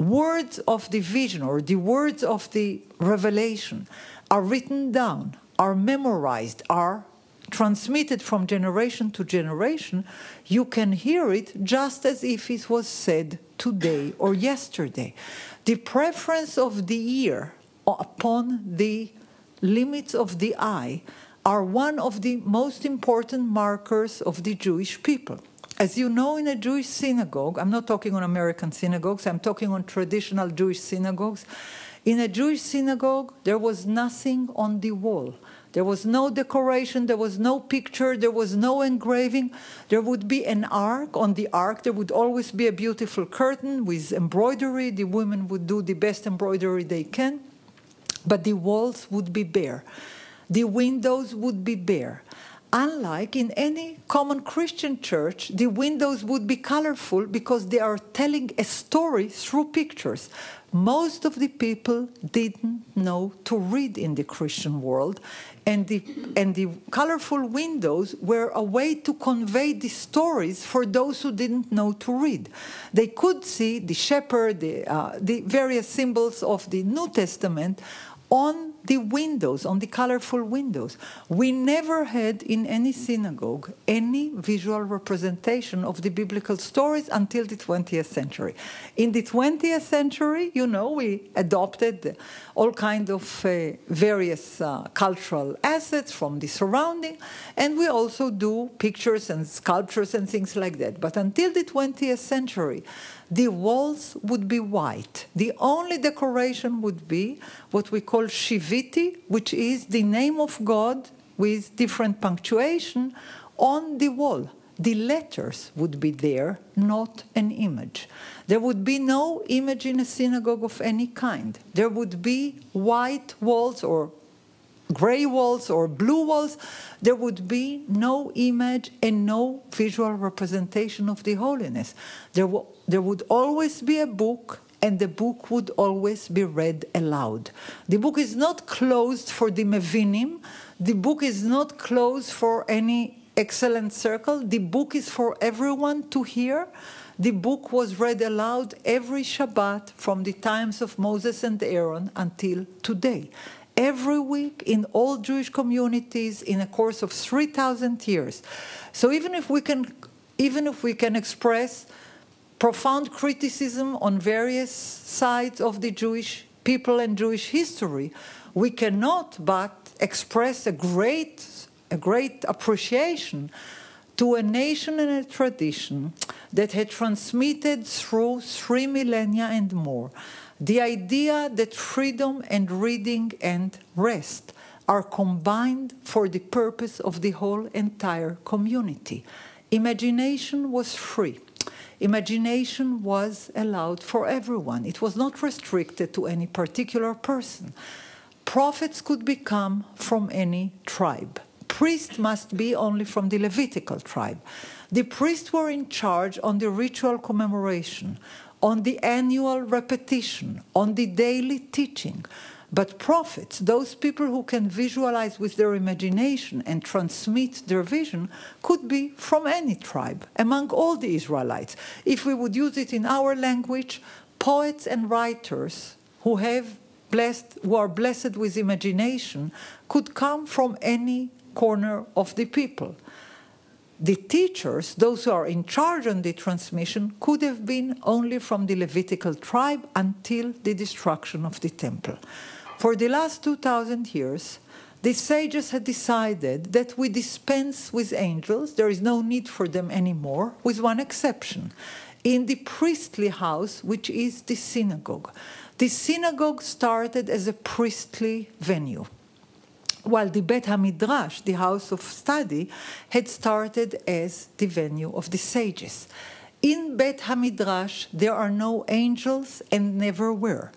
words of the vision or the words of the revelation are written down, are memorized, are transmitted from generation to generation, you can hear it just as if it was said today or yesterday. The preference of the ear upon the limits of the eye are one of the most important markers of the Jewish people. As you know, in a Jewish synagogue, I'm not talking on American synagogues, I'm talking on traditional Jewish synagogues. In a Jewish synagogue, there was nothing on the wall. There was no decoration, there was no picture, there was no engraving. There would be an ark. On the ark, there would always be a beautiful curtain with embroidery. The women would do the best embroidery they can, but the walls would be bare. The windows would be bare. Unlike in any common Christian church, the windows would be colorful because they are telling a story through pictures. Most of the people didn't know to read in the Christian world, and the, and the colorful windows were a way to convey the stories for those who didn't know to read. They could see the shepherd, the, uh, the various symbols of the New Testament on the windows, on the colorful windows. We never had in any synagogue any visual representation of the biblical stories until the 20th century. In the 20th century, you know, we adopted all kinds of uh, various uh, cultural assets from the surrounding, and we also do pictures and sculptures and things like that. But until the 20th century, the walls would be white. The only decoration would be what we call shiviti, which is the name of God with different punctuation on the wall. The letters would be there, not an image. There would be no image in a synagogue of any kind. There would be white walls or gray walls or blue walls, there would be no image and no visual representation of the holiness. There, there would always be a book, and the book would always be read aloud. The book is not closed for the Mevinim, the book is not closed for any excellent circle, the book is for everyone to hear. The book was read aloud every Shabbat from the times of Moses and Aaron until today every week in all Jewish communities in a course of 3,000 years. So even if we can, even if we can express profound criticism on various sides of the Jewish people and Jewish history, we cannot but express a great, a great appreciation to a nation and a tradition that had transmitted through three millennia and more the idea that freedom and reading and rest are combined for the purpose of the whole entire community. Imagination was free. Imagination was allowed for everyone. It was not restricted to any particular person. Prophets could become from any tribe. Priests must be only from the Levitical tribe. The priests were in charge on the ritual commemoration, on the annual repetition, on the daily teaching. But prophets, those people who can visualize with their imagination and transmit their vision, could be from any tribe, among all the Israelites. If we would use it in our language, poets and writers who have blessed, who are blessed with imagination, could come from any corner of the people. The teachers, those who are in charge on the transmission, could have been only from the Levitical tribe until the destruction of the temple. For the last 2,000 years, the sages had decided that we dispense with angels, there is no need for them anymore, with one exception in the priestly house, which is the synagogue. The synagogue started as a priestly venue, while the Bet HaMidrash, the house of study, had started as the venue of the sages. In Bet HaMidrash, there are no angels and never were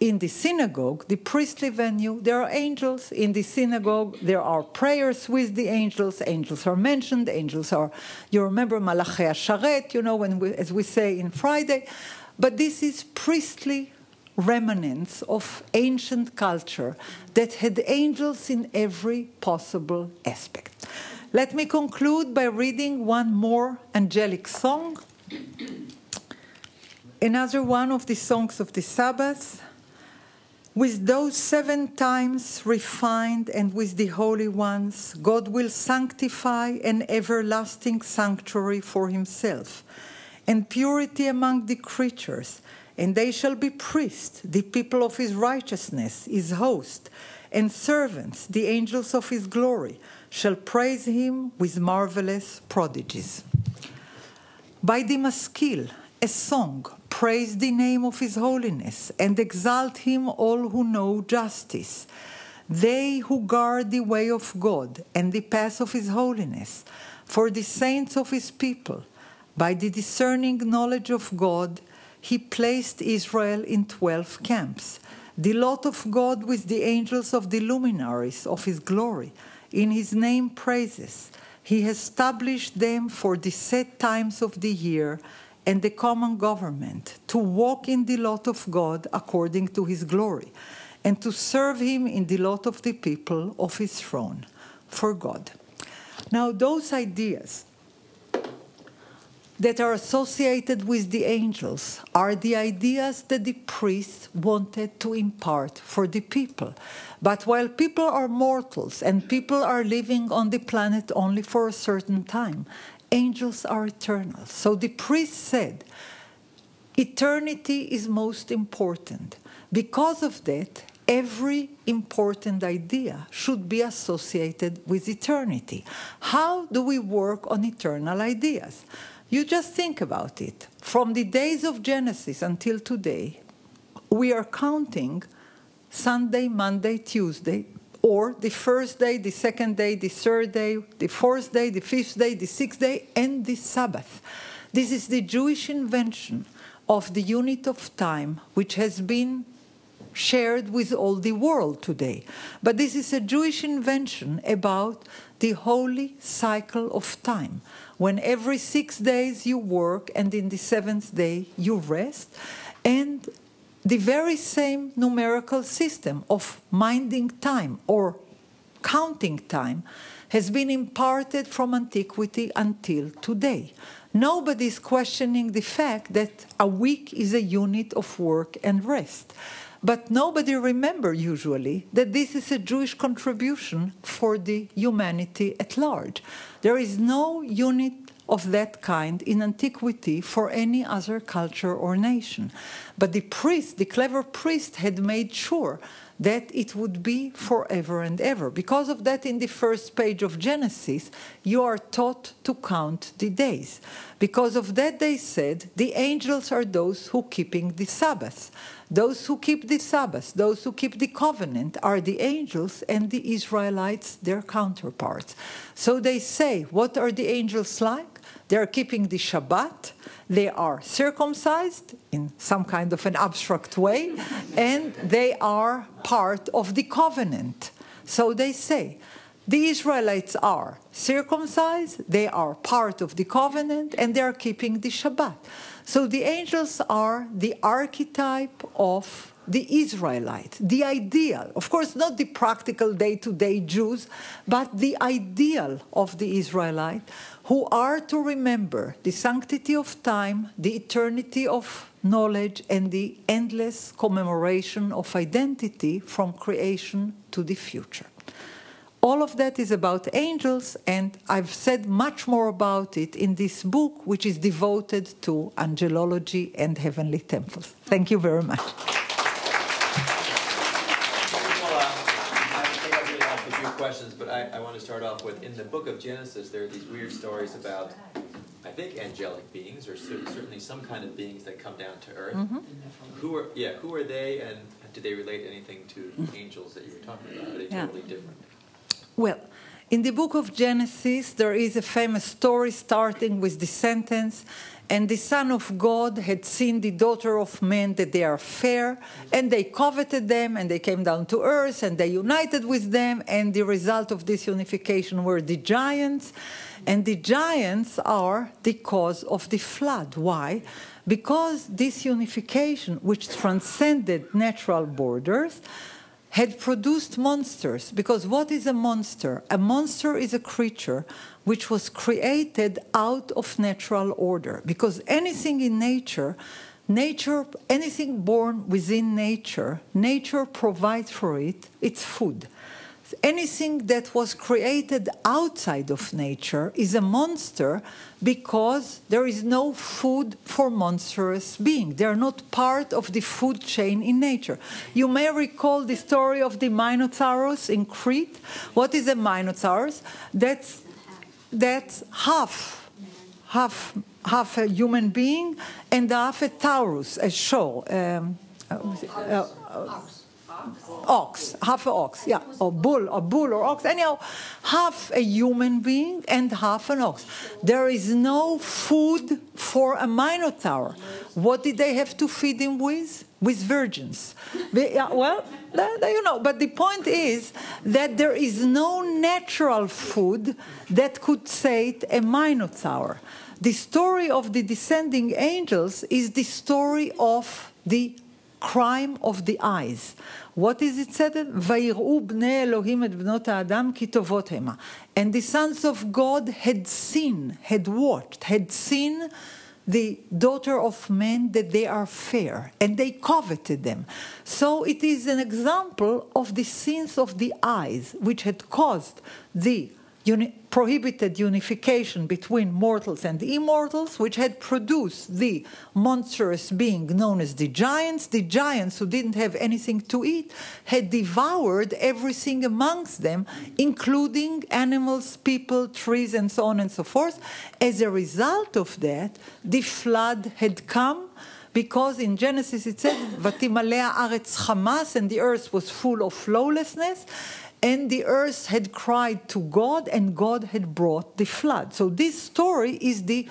in the synagogue, the priestly venue, there are angels. In the synagogue, there are prayers with the angels. Angels are mentioned. Angels are, you remember Malachi Sharet, you know, when we, as we say in Friday. But this is priestly remnants of ancient culture that had angels in every possible aspect. Let me conclude by reading one more angelic song. Another one of the songs of the Sabbath with those seven times refined and with the holy ones, God will sanctify an everlasting sanctuary for himself, and purity among the creatures, and they shall be priests, the people of his righteousness, his host, and servants, the angels of his glory, shall praise him with marvelous prodigies. By the maskil, a song, praise the name of his holiness, and exalt him all who know justice. They who guard the way of God and the path of his holiness, for the saints of his people, by the discerning knowledge of God, he placed Israel in twelve camps. The lot of God with the angels of the luminaries of his glory, in his name praises. He established them for the set times of the year and the common government to walk in the lot of God according to his glory, and to serve him in the lot of the people of his throne for God. Now, those ideas that are associated with the angels are the ideas that the priests wanted to impart for the people. But while people are mortals and people are living on the planet only for a certain time, angels are eternal. So the priest said, eternity is most important. Because of that, every important idea should be associated with eternity. How do we work on eternal ideas? You just think about it. From the days of Genesis until today, we are counting Sunday, Monday, Tuesday, or the first day, the second day, the third day, the fourth day, the fifth day, the sixth day, and the Sabbath. This is the Jewish invention of the unit of time, which has been shared with all the world today. But this is a Jewish invention about the holy cycle of time, when every six days you work and in the seventh day you rest. And the very same numerical system of minding time or counting time has been imparted from antiquity until today. Nobody is questioning the fact that a week is a unit of work and rest. But nobody remember usually that this is a Jewish contribution for the humanity at large. There is no unit of that kind in antiquity for any other culture or nation. But the priest, the clever priest, had made sure that it would be forever and ever. Because of that, in the first page of Genesis, you are taught to count the days. Because of that, they said, the angels are those who keeping the Sabbath. Those who keep the Sabbath, those who keep the covenant, are the angels and the Israelites, their counterparts. So they say, what are the angels like? They are keeping the Shabbat. They are circumcised in some kind of an abstract way, and they are part of the covenant. So they say, the Israelites are circumcised, they are part of the covenant, and they are keeping the Shabbat. So the angels are the archetype of the Israelite, the ideal. Of course, not the practical day to day Jews, but the ideal of the Israelite who are to remember the sanctity of time, the eternity of knowledge, and the endless commemoration of identity from creation to the future. All of that is about angels, and I've said much more about it in this book, which is devoted to angelology and heavenly temples. Thank you very much. But I, I want to start off with in the book of Genesis, there are these weird stories about, I think, angelic beings, or cer- certainly some kind of beings that come down to earth. Mm-hmm. Who are yeah? Who are they, and do they relate anything to angels that you were talking about? Are they Yeah. totally different? Well, in the book of Genesis, there is a famous story starting with the sentence, and the Son of God had seen the daughter of men that they are fair, and they coveted them, and they came down to earth, and they united with them, and the result of this unification were the giants. And the giants are the cause of the flood. Why? Because this unification, which transcended natural borders, had produced monsters. Because what is a monster? A monster is a creature which was created out of natural order. Because anything in nature, nature, anything born within nature, nature provides for it its food. Anything that was created outside of nature is a monster because there is no food for monstrous beings. They are not part of the food chain in nature. You may recall the story of the Minotaurus in Crete. What is a Minotaurus? That's, that's half, half, half a human being and half a Taurus, a show. Um, uh? Uh, uh, ox, half a ox, yeah, or bull, or bull, or ox. Anyhow, half a human being and half an ox. There is no food for a minotaur. What did they have to feed him with? With virgins. They- yeah, well, that- that you know. But the point is that there is no natural food that could sate a minotaur. The story of the descending angels is the story of the crime of the eyes. What is it said? ויראו בני אלוהים את בנות האדם כי טובות המה. And the sons of God had seen, had watched, had seen the daughter of men that they are fair, and they coveted them. So it is an example of the sins of the eyes, which had caused the uni- prohibited unification between mortals and immortals, which had produced the monstrous being known as the giants. The giants, who didn't have anything to eat, had devoured everything amongst them, including animals, people, trees, and so on and so forth. As a result of that, the flood had come. Because in Genesis it said, "Vatimalea aretz chamas," and the earth was full of lawlessness, and the earth had cried to God, and God had brought the flood. So this story is the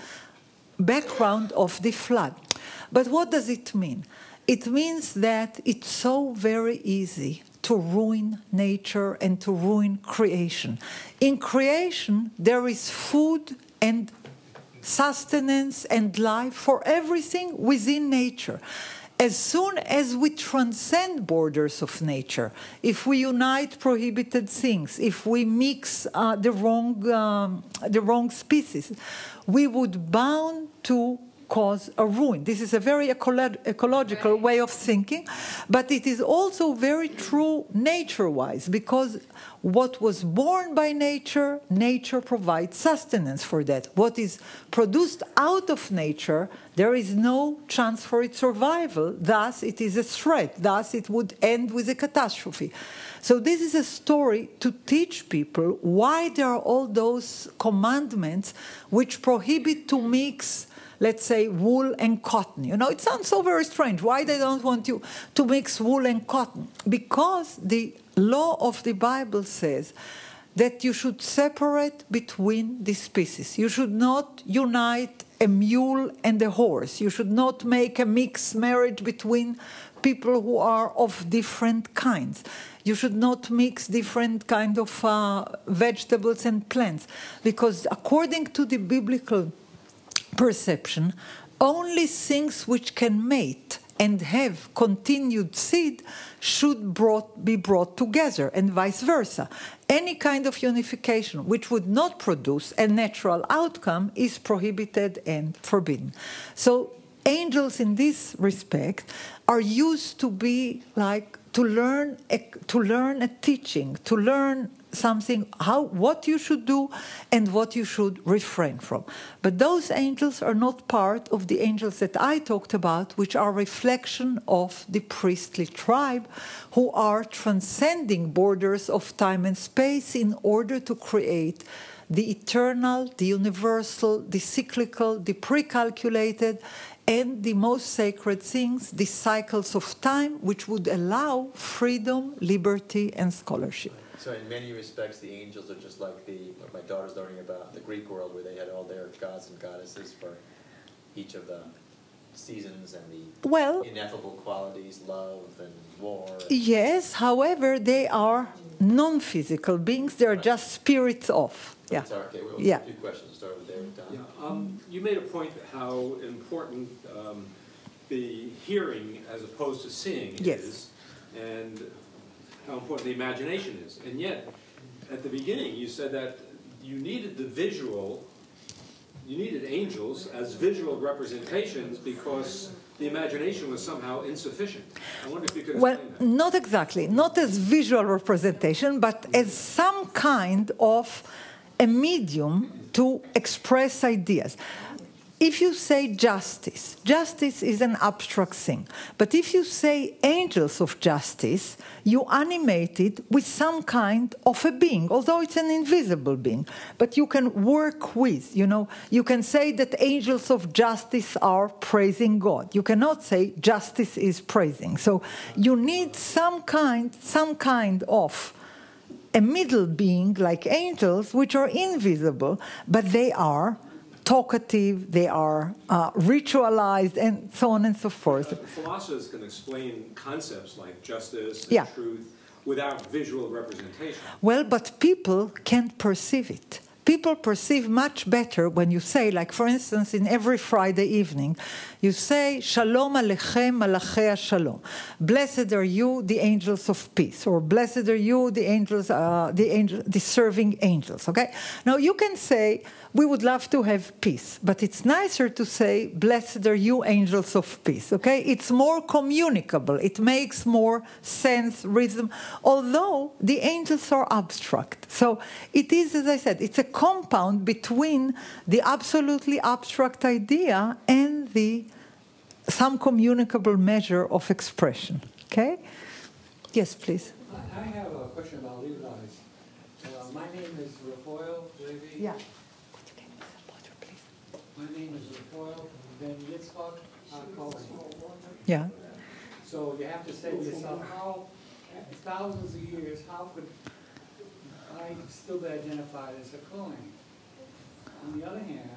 background of the flood. But what does it mean? It means that it's so very easy to ruin nature and to ruin creation. In creation, there is food and sustenance and life for everything within nature. As soon as we transcend borders of nature, if we unite prohibited things, if we mix uh, the wrong um, the wrong species, we would bound to cause a ruin. This is a very ecolo- ecological way of thinking, but it is also very true nature wise because what was born by nature, nature provides sustenance for that. What is produced out of nature, there is no chance for its survival, thus, it is a threat, thus, it would end with a catastrophe. So, this is a story to teach people why there are all those commandments which prohibit to mix let's say wool and cotton you know it sounds so very strange why they don't want you to mix wool and cotton because the law of the bible says that you should separate between the species. You should not unite a mule and a horse. You should not make a mixed marriage between people who are of different kinds. You should not mix different kind of uh, vegetables and plants because according to the biblical perception, only things which can mate and have continued seed should brought, be brought together, and vice versa. Any kind of unification which would not produce a natural outcome is prohibited and forbidden. So, angels in this respect are used to be like to learn a, to learn a teaching, to learn something how what you should do and what you should refrain from but those angels are not part of the angels that i talked about which are reflection of the priestly tribe who are transcending borders of time and space in order to create the eternal the universal the cyclical the pre-calculated and the most sacred things, the cycles of time, which would allow freedom, liberty, and scholarship. So in many respects, the angels are just like the what my daughter's learning about the Greek world, where they had all their gods and goddesses for each of the seasons and the well, ineffable qualities, love and war. Yes, however, they are non-physical beings. They are right. just spirits of. Yeah. okay. We'll yeah. A few questions. Start with David. Yeah. Um, you made a point how important um, the hearing as opposed to seeing yes. is, and how important the imagination is. And yet, at the beginning, you said that you needed the visual, you needed angels as visual representations because the imagination was somehow insufficient. I wonder if you could Well, that. not exactly, not as visual representation, but as some kind of a medium to express ideas if you say justice, justice is an abstract thing. But if you say angels of justice, you animate it with some kind of a being, although it's an invisible being. But you can work with, you know, you can say that angels of justice are praising God. You cannot say justice is praising. So you need some kind, some kind of a middle being like angels, which are invisible, but they are talkative, they are uh, ritualized, and so on and so forth. Uh, philosophers can explain concepts like justice and yeah. truth without visual representation. Well, but people can't perceive it people perceive much better when you say, like for instance, in every Friday evening, you say, Shalom Alechem Malachei Shalom. Blessed are you, the angels of peace, or blessed are you, the angels, uh, the angel, the serving angels. Okay. Now you can say, we would love to have peace, but it's nicer to say, blessed are you, angels of peace. Okay. It's more communicable. It makes more sense, rhythm. Although the angels are abstract, so it is, as I said, it's a compound between the absolutely abstract idea and the some communicable measure of expression. Okay? Yes, please. I have a question about Levi's. Uh, my name is Rafael Levi. Yeah. My name is Rafael Ben Yitzchak Cohen. Yeah. So you have to say to yourself, how, thousands of years, how could I still be identified as a Kohen. On the other hand,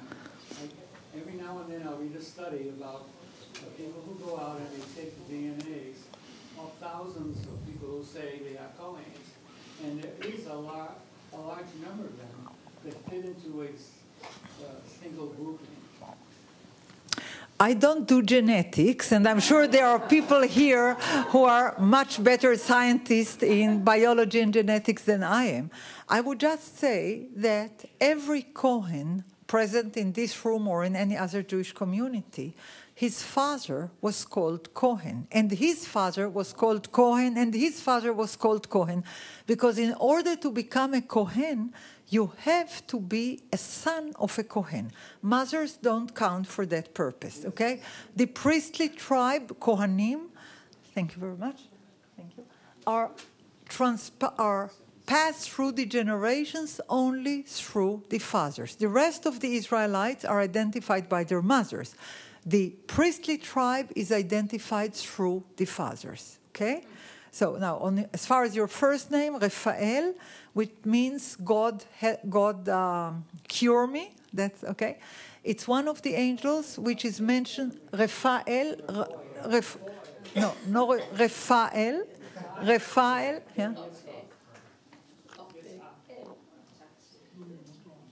I, every now and then I'll read a study about people who go out and they take the DNAs of thousands of people who say they are Kohens. And there is a, lar- a large number of them that fit into a uh, single grouping. I don't do genetics, and I'm sure there are people here who are much better scientists in biology and genetics than I am. I would just say that every Kohen present in this room or in any other Jewish community, his father was called Cohen, and his father was called Cohen, and his father was called Cohen. because in order to become a Cohen, you have to be a son of a Kohen. Mothers don't count for that purpose, okay? The priestly tribe, Kohanim, thank you very much, thank you, are, transpa- are passed through the generations only through the fathers. The rest of the Israelites are identified by their mothers. The priestly tribe is identified through the fathers, okay? So now, on, as far as your first name, Raphael, which means God, God um, cure me. That's okay. It's one of the angels which is mentioned. Raphael, no, no, Raphael, Raphael. Yeah.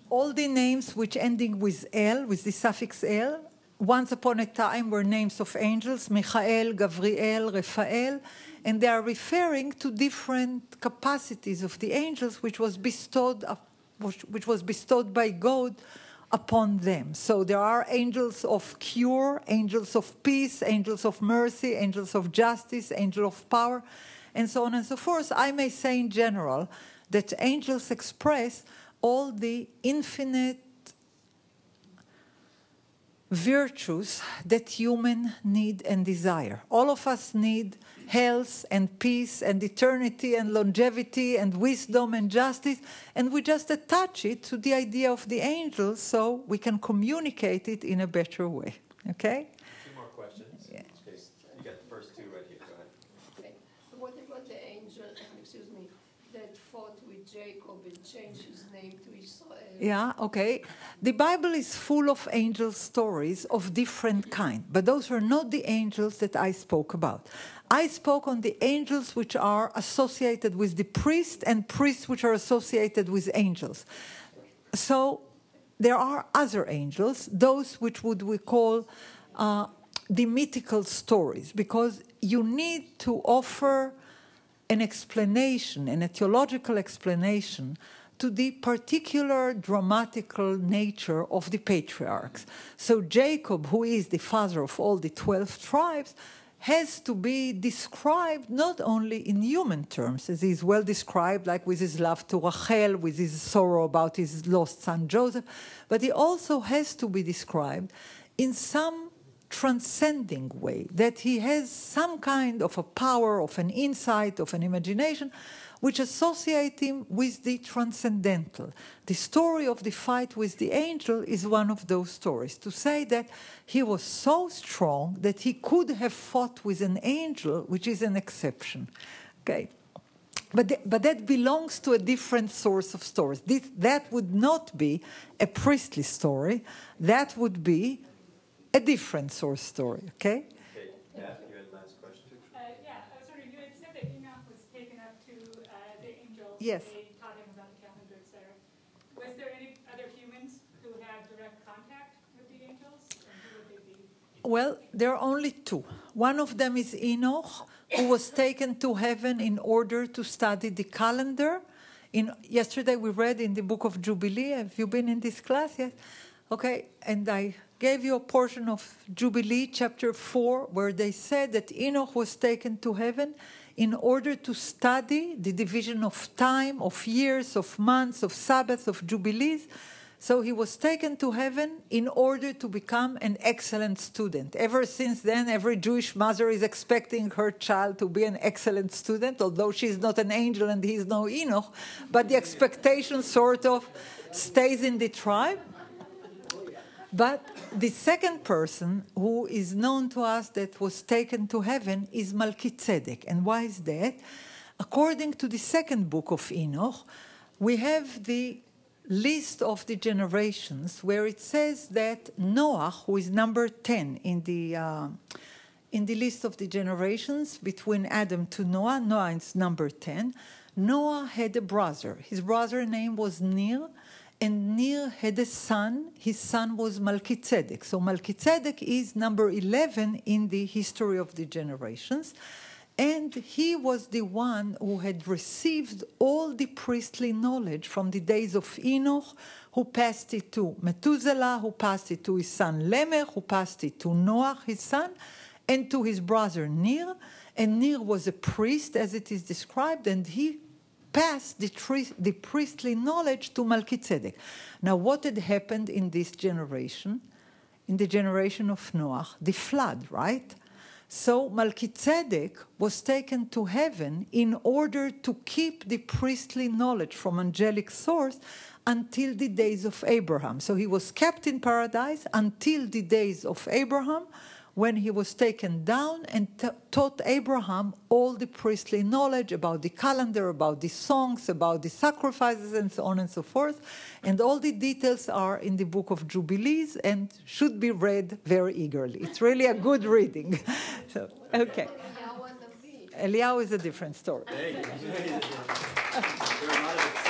All the names which ending with L, with the suffix El, once upon a time were names of angels, Michael, Gabriel, Raphael, and they are referring to different capacities of the angels which was bestowed, which was bestowed by God upon them. So there are angels of cure, angels of peace, angels of mercy, angels of justice, angel of power, and so on and so forth. I may say in general that angels express all the infinite virtues that human need and desire. All of us need health and peace and eternity and longevity and wisdom and justice, and we just attach it to the idea of the angels so we can communicate it in a better way. Okay? Two more questions. Yeah. Okay, you got the first two right here. Go ahead. Okay. What about the angel, [coughs] excuse me, that fought with Jacob and changed his name to Israel? Yeah, okay. The Bible is full of angel stories of different kind, but those are not the angels that I spoke about. I spoke on the angels which are associated with the priest and priests which are associated with angels. So there are other angels, those which would we call uh, the mythical stories, because you need to offer an explanation, an etiological explanation to the particular dramatical nature of the patriarchs. So Jacob, who is the father of all the 12 tribes, has to be described not only in human terms, as he's well described, like with his love to Rachel, with his sorrow about his lost son Joseph, but he also has to be described in some transcending way, that he has some kind of a power, of an insight, of an imagination which associate him with the transcendental. The story of the fight with the angel is one of those stories. To say that he was so strong that he could have fought with an angel, which is an exception. Okay. But, th- but that belongs to a different source of stories. This, that would not be a priestly story. That would be a different source story. Okay? Yes. They about the calendar. Was there any other humans who had direct contact with the angels? Well, there are only two. One of them is Enoch, who was taken to heaven in order to study the calendar. In, yesterday we read in the book of Jubilee. Have you been in this class yet? Okay, and I gave you a portion of Jubilee, chapter 4, where they said that Enoch was taken to heaven in order to study the division of time, of years, of months, of Sabbaths, of Jubilees. So he was taken to heaven in order to become an excellent student. Ever since then, every Jewish mother is expecting her child to be an excellent student, although she's not an angel and he's no Enoch. But the expectation sort of stays in the tribe. But the second person who is known to us that was taken to heaven is Melchizedek. And why is that? According to the second book of Enoch, we have the list of the generations where it says that Noah, who is number 10 in the, uh, in the list of the generations between Adam to Noah, Noah is number 10. Noah had a brother. His brother name was Ner, and Ner had a son. His son was Melchizedek. So Melchizedek is number 11 in the history of the generations. And he was the one who had received all the priestly knowledge from the days of Enoch, who passed it to Methuselah, who passed it to his son Lamech, who passed it to Noah, his son, and to his brother Nir. And Nir was a priest, as it is described, and he passed the, tri- the priestly knowledge to Melchizedek. Now, what had happened in this generation? In the generation of Noah, the flood, right? So Melchizedek was taken to heaven in order to keep the priestly knowledge from angelic source until the days of Abraham. So he was kept in paradise until the days of Abraham, when he was taken down and t- taught Abraham all the priestly knowledge about the calendar, about the songs, about the sacrifices, and so on and so forth. And all the details are in the book of Jubilees and should be read very eagerly. It's really a good reading. [laughs] so, okay. Eliyahu is a different story. Thank [laughs] you.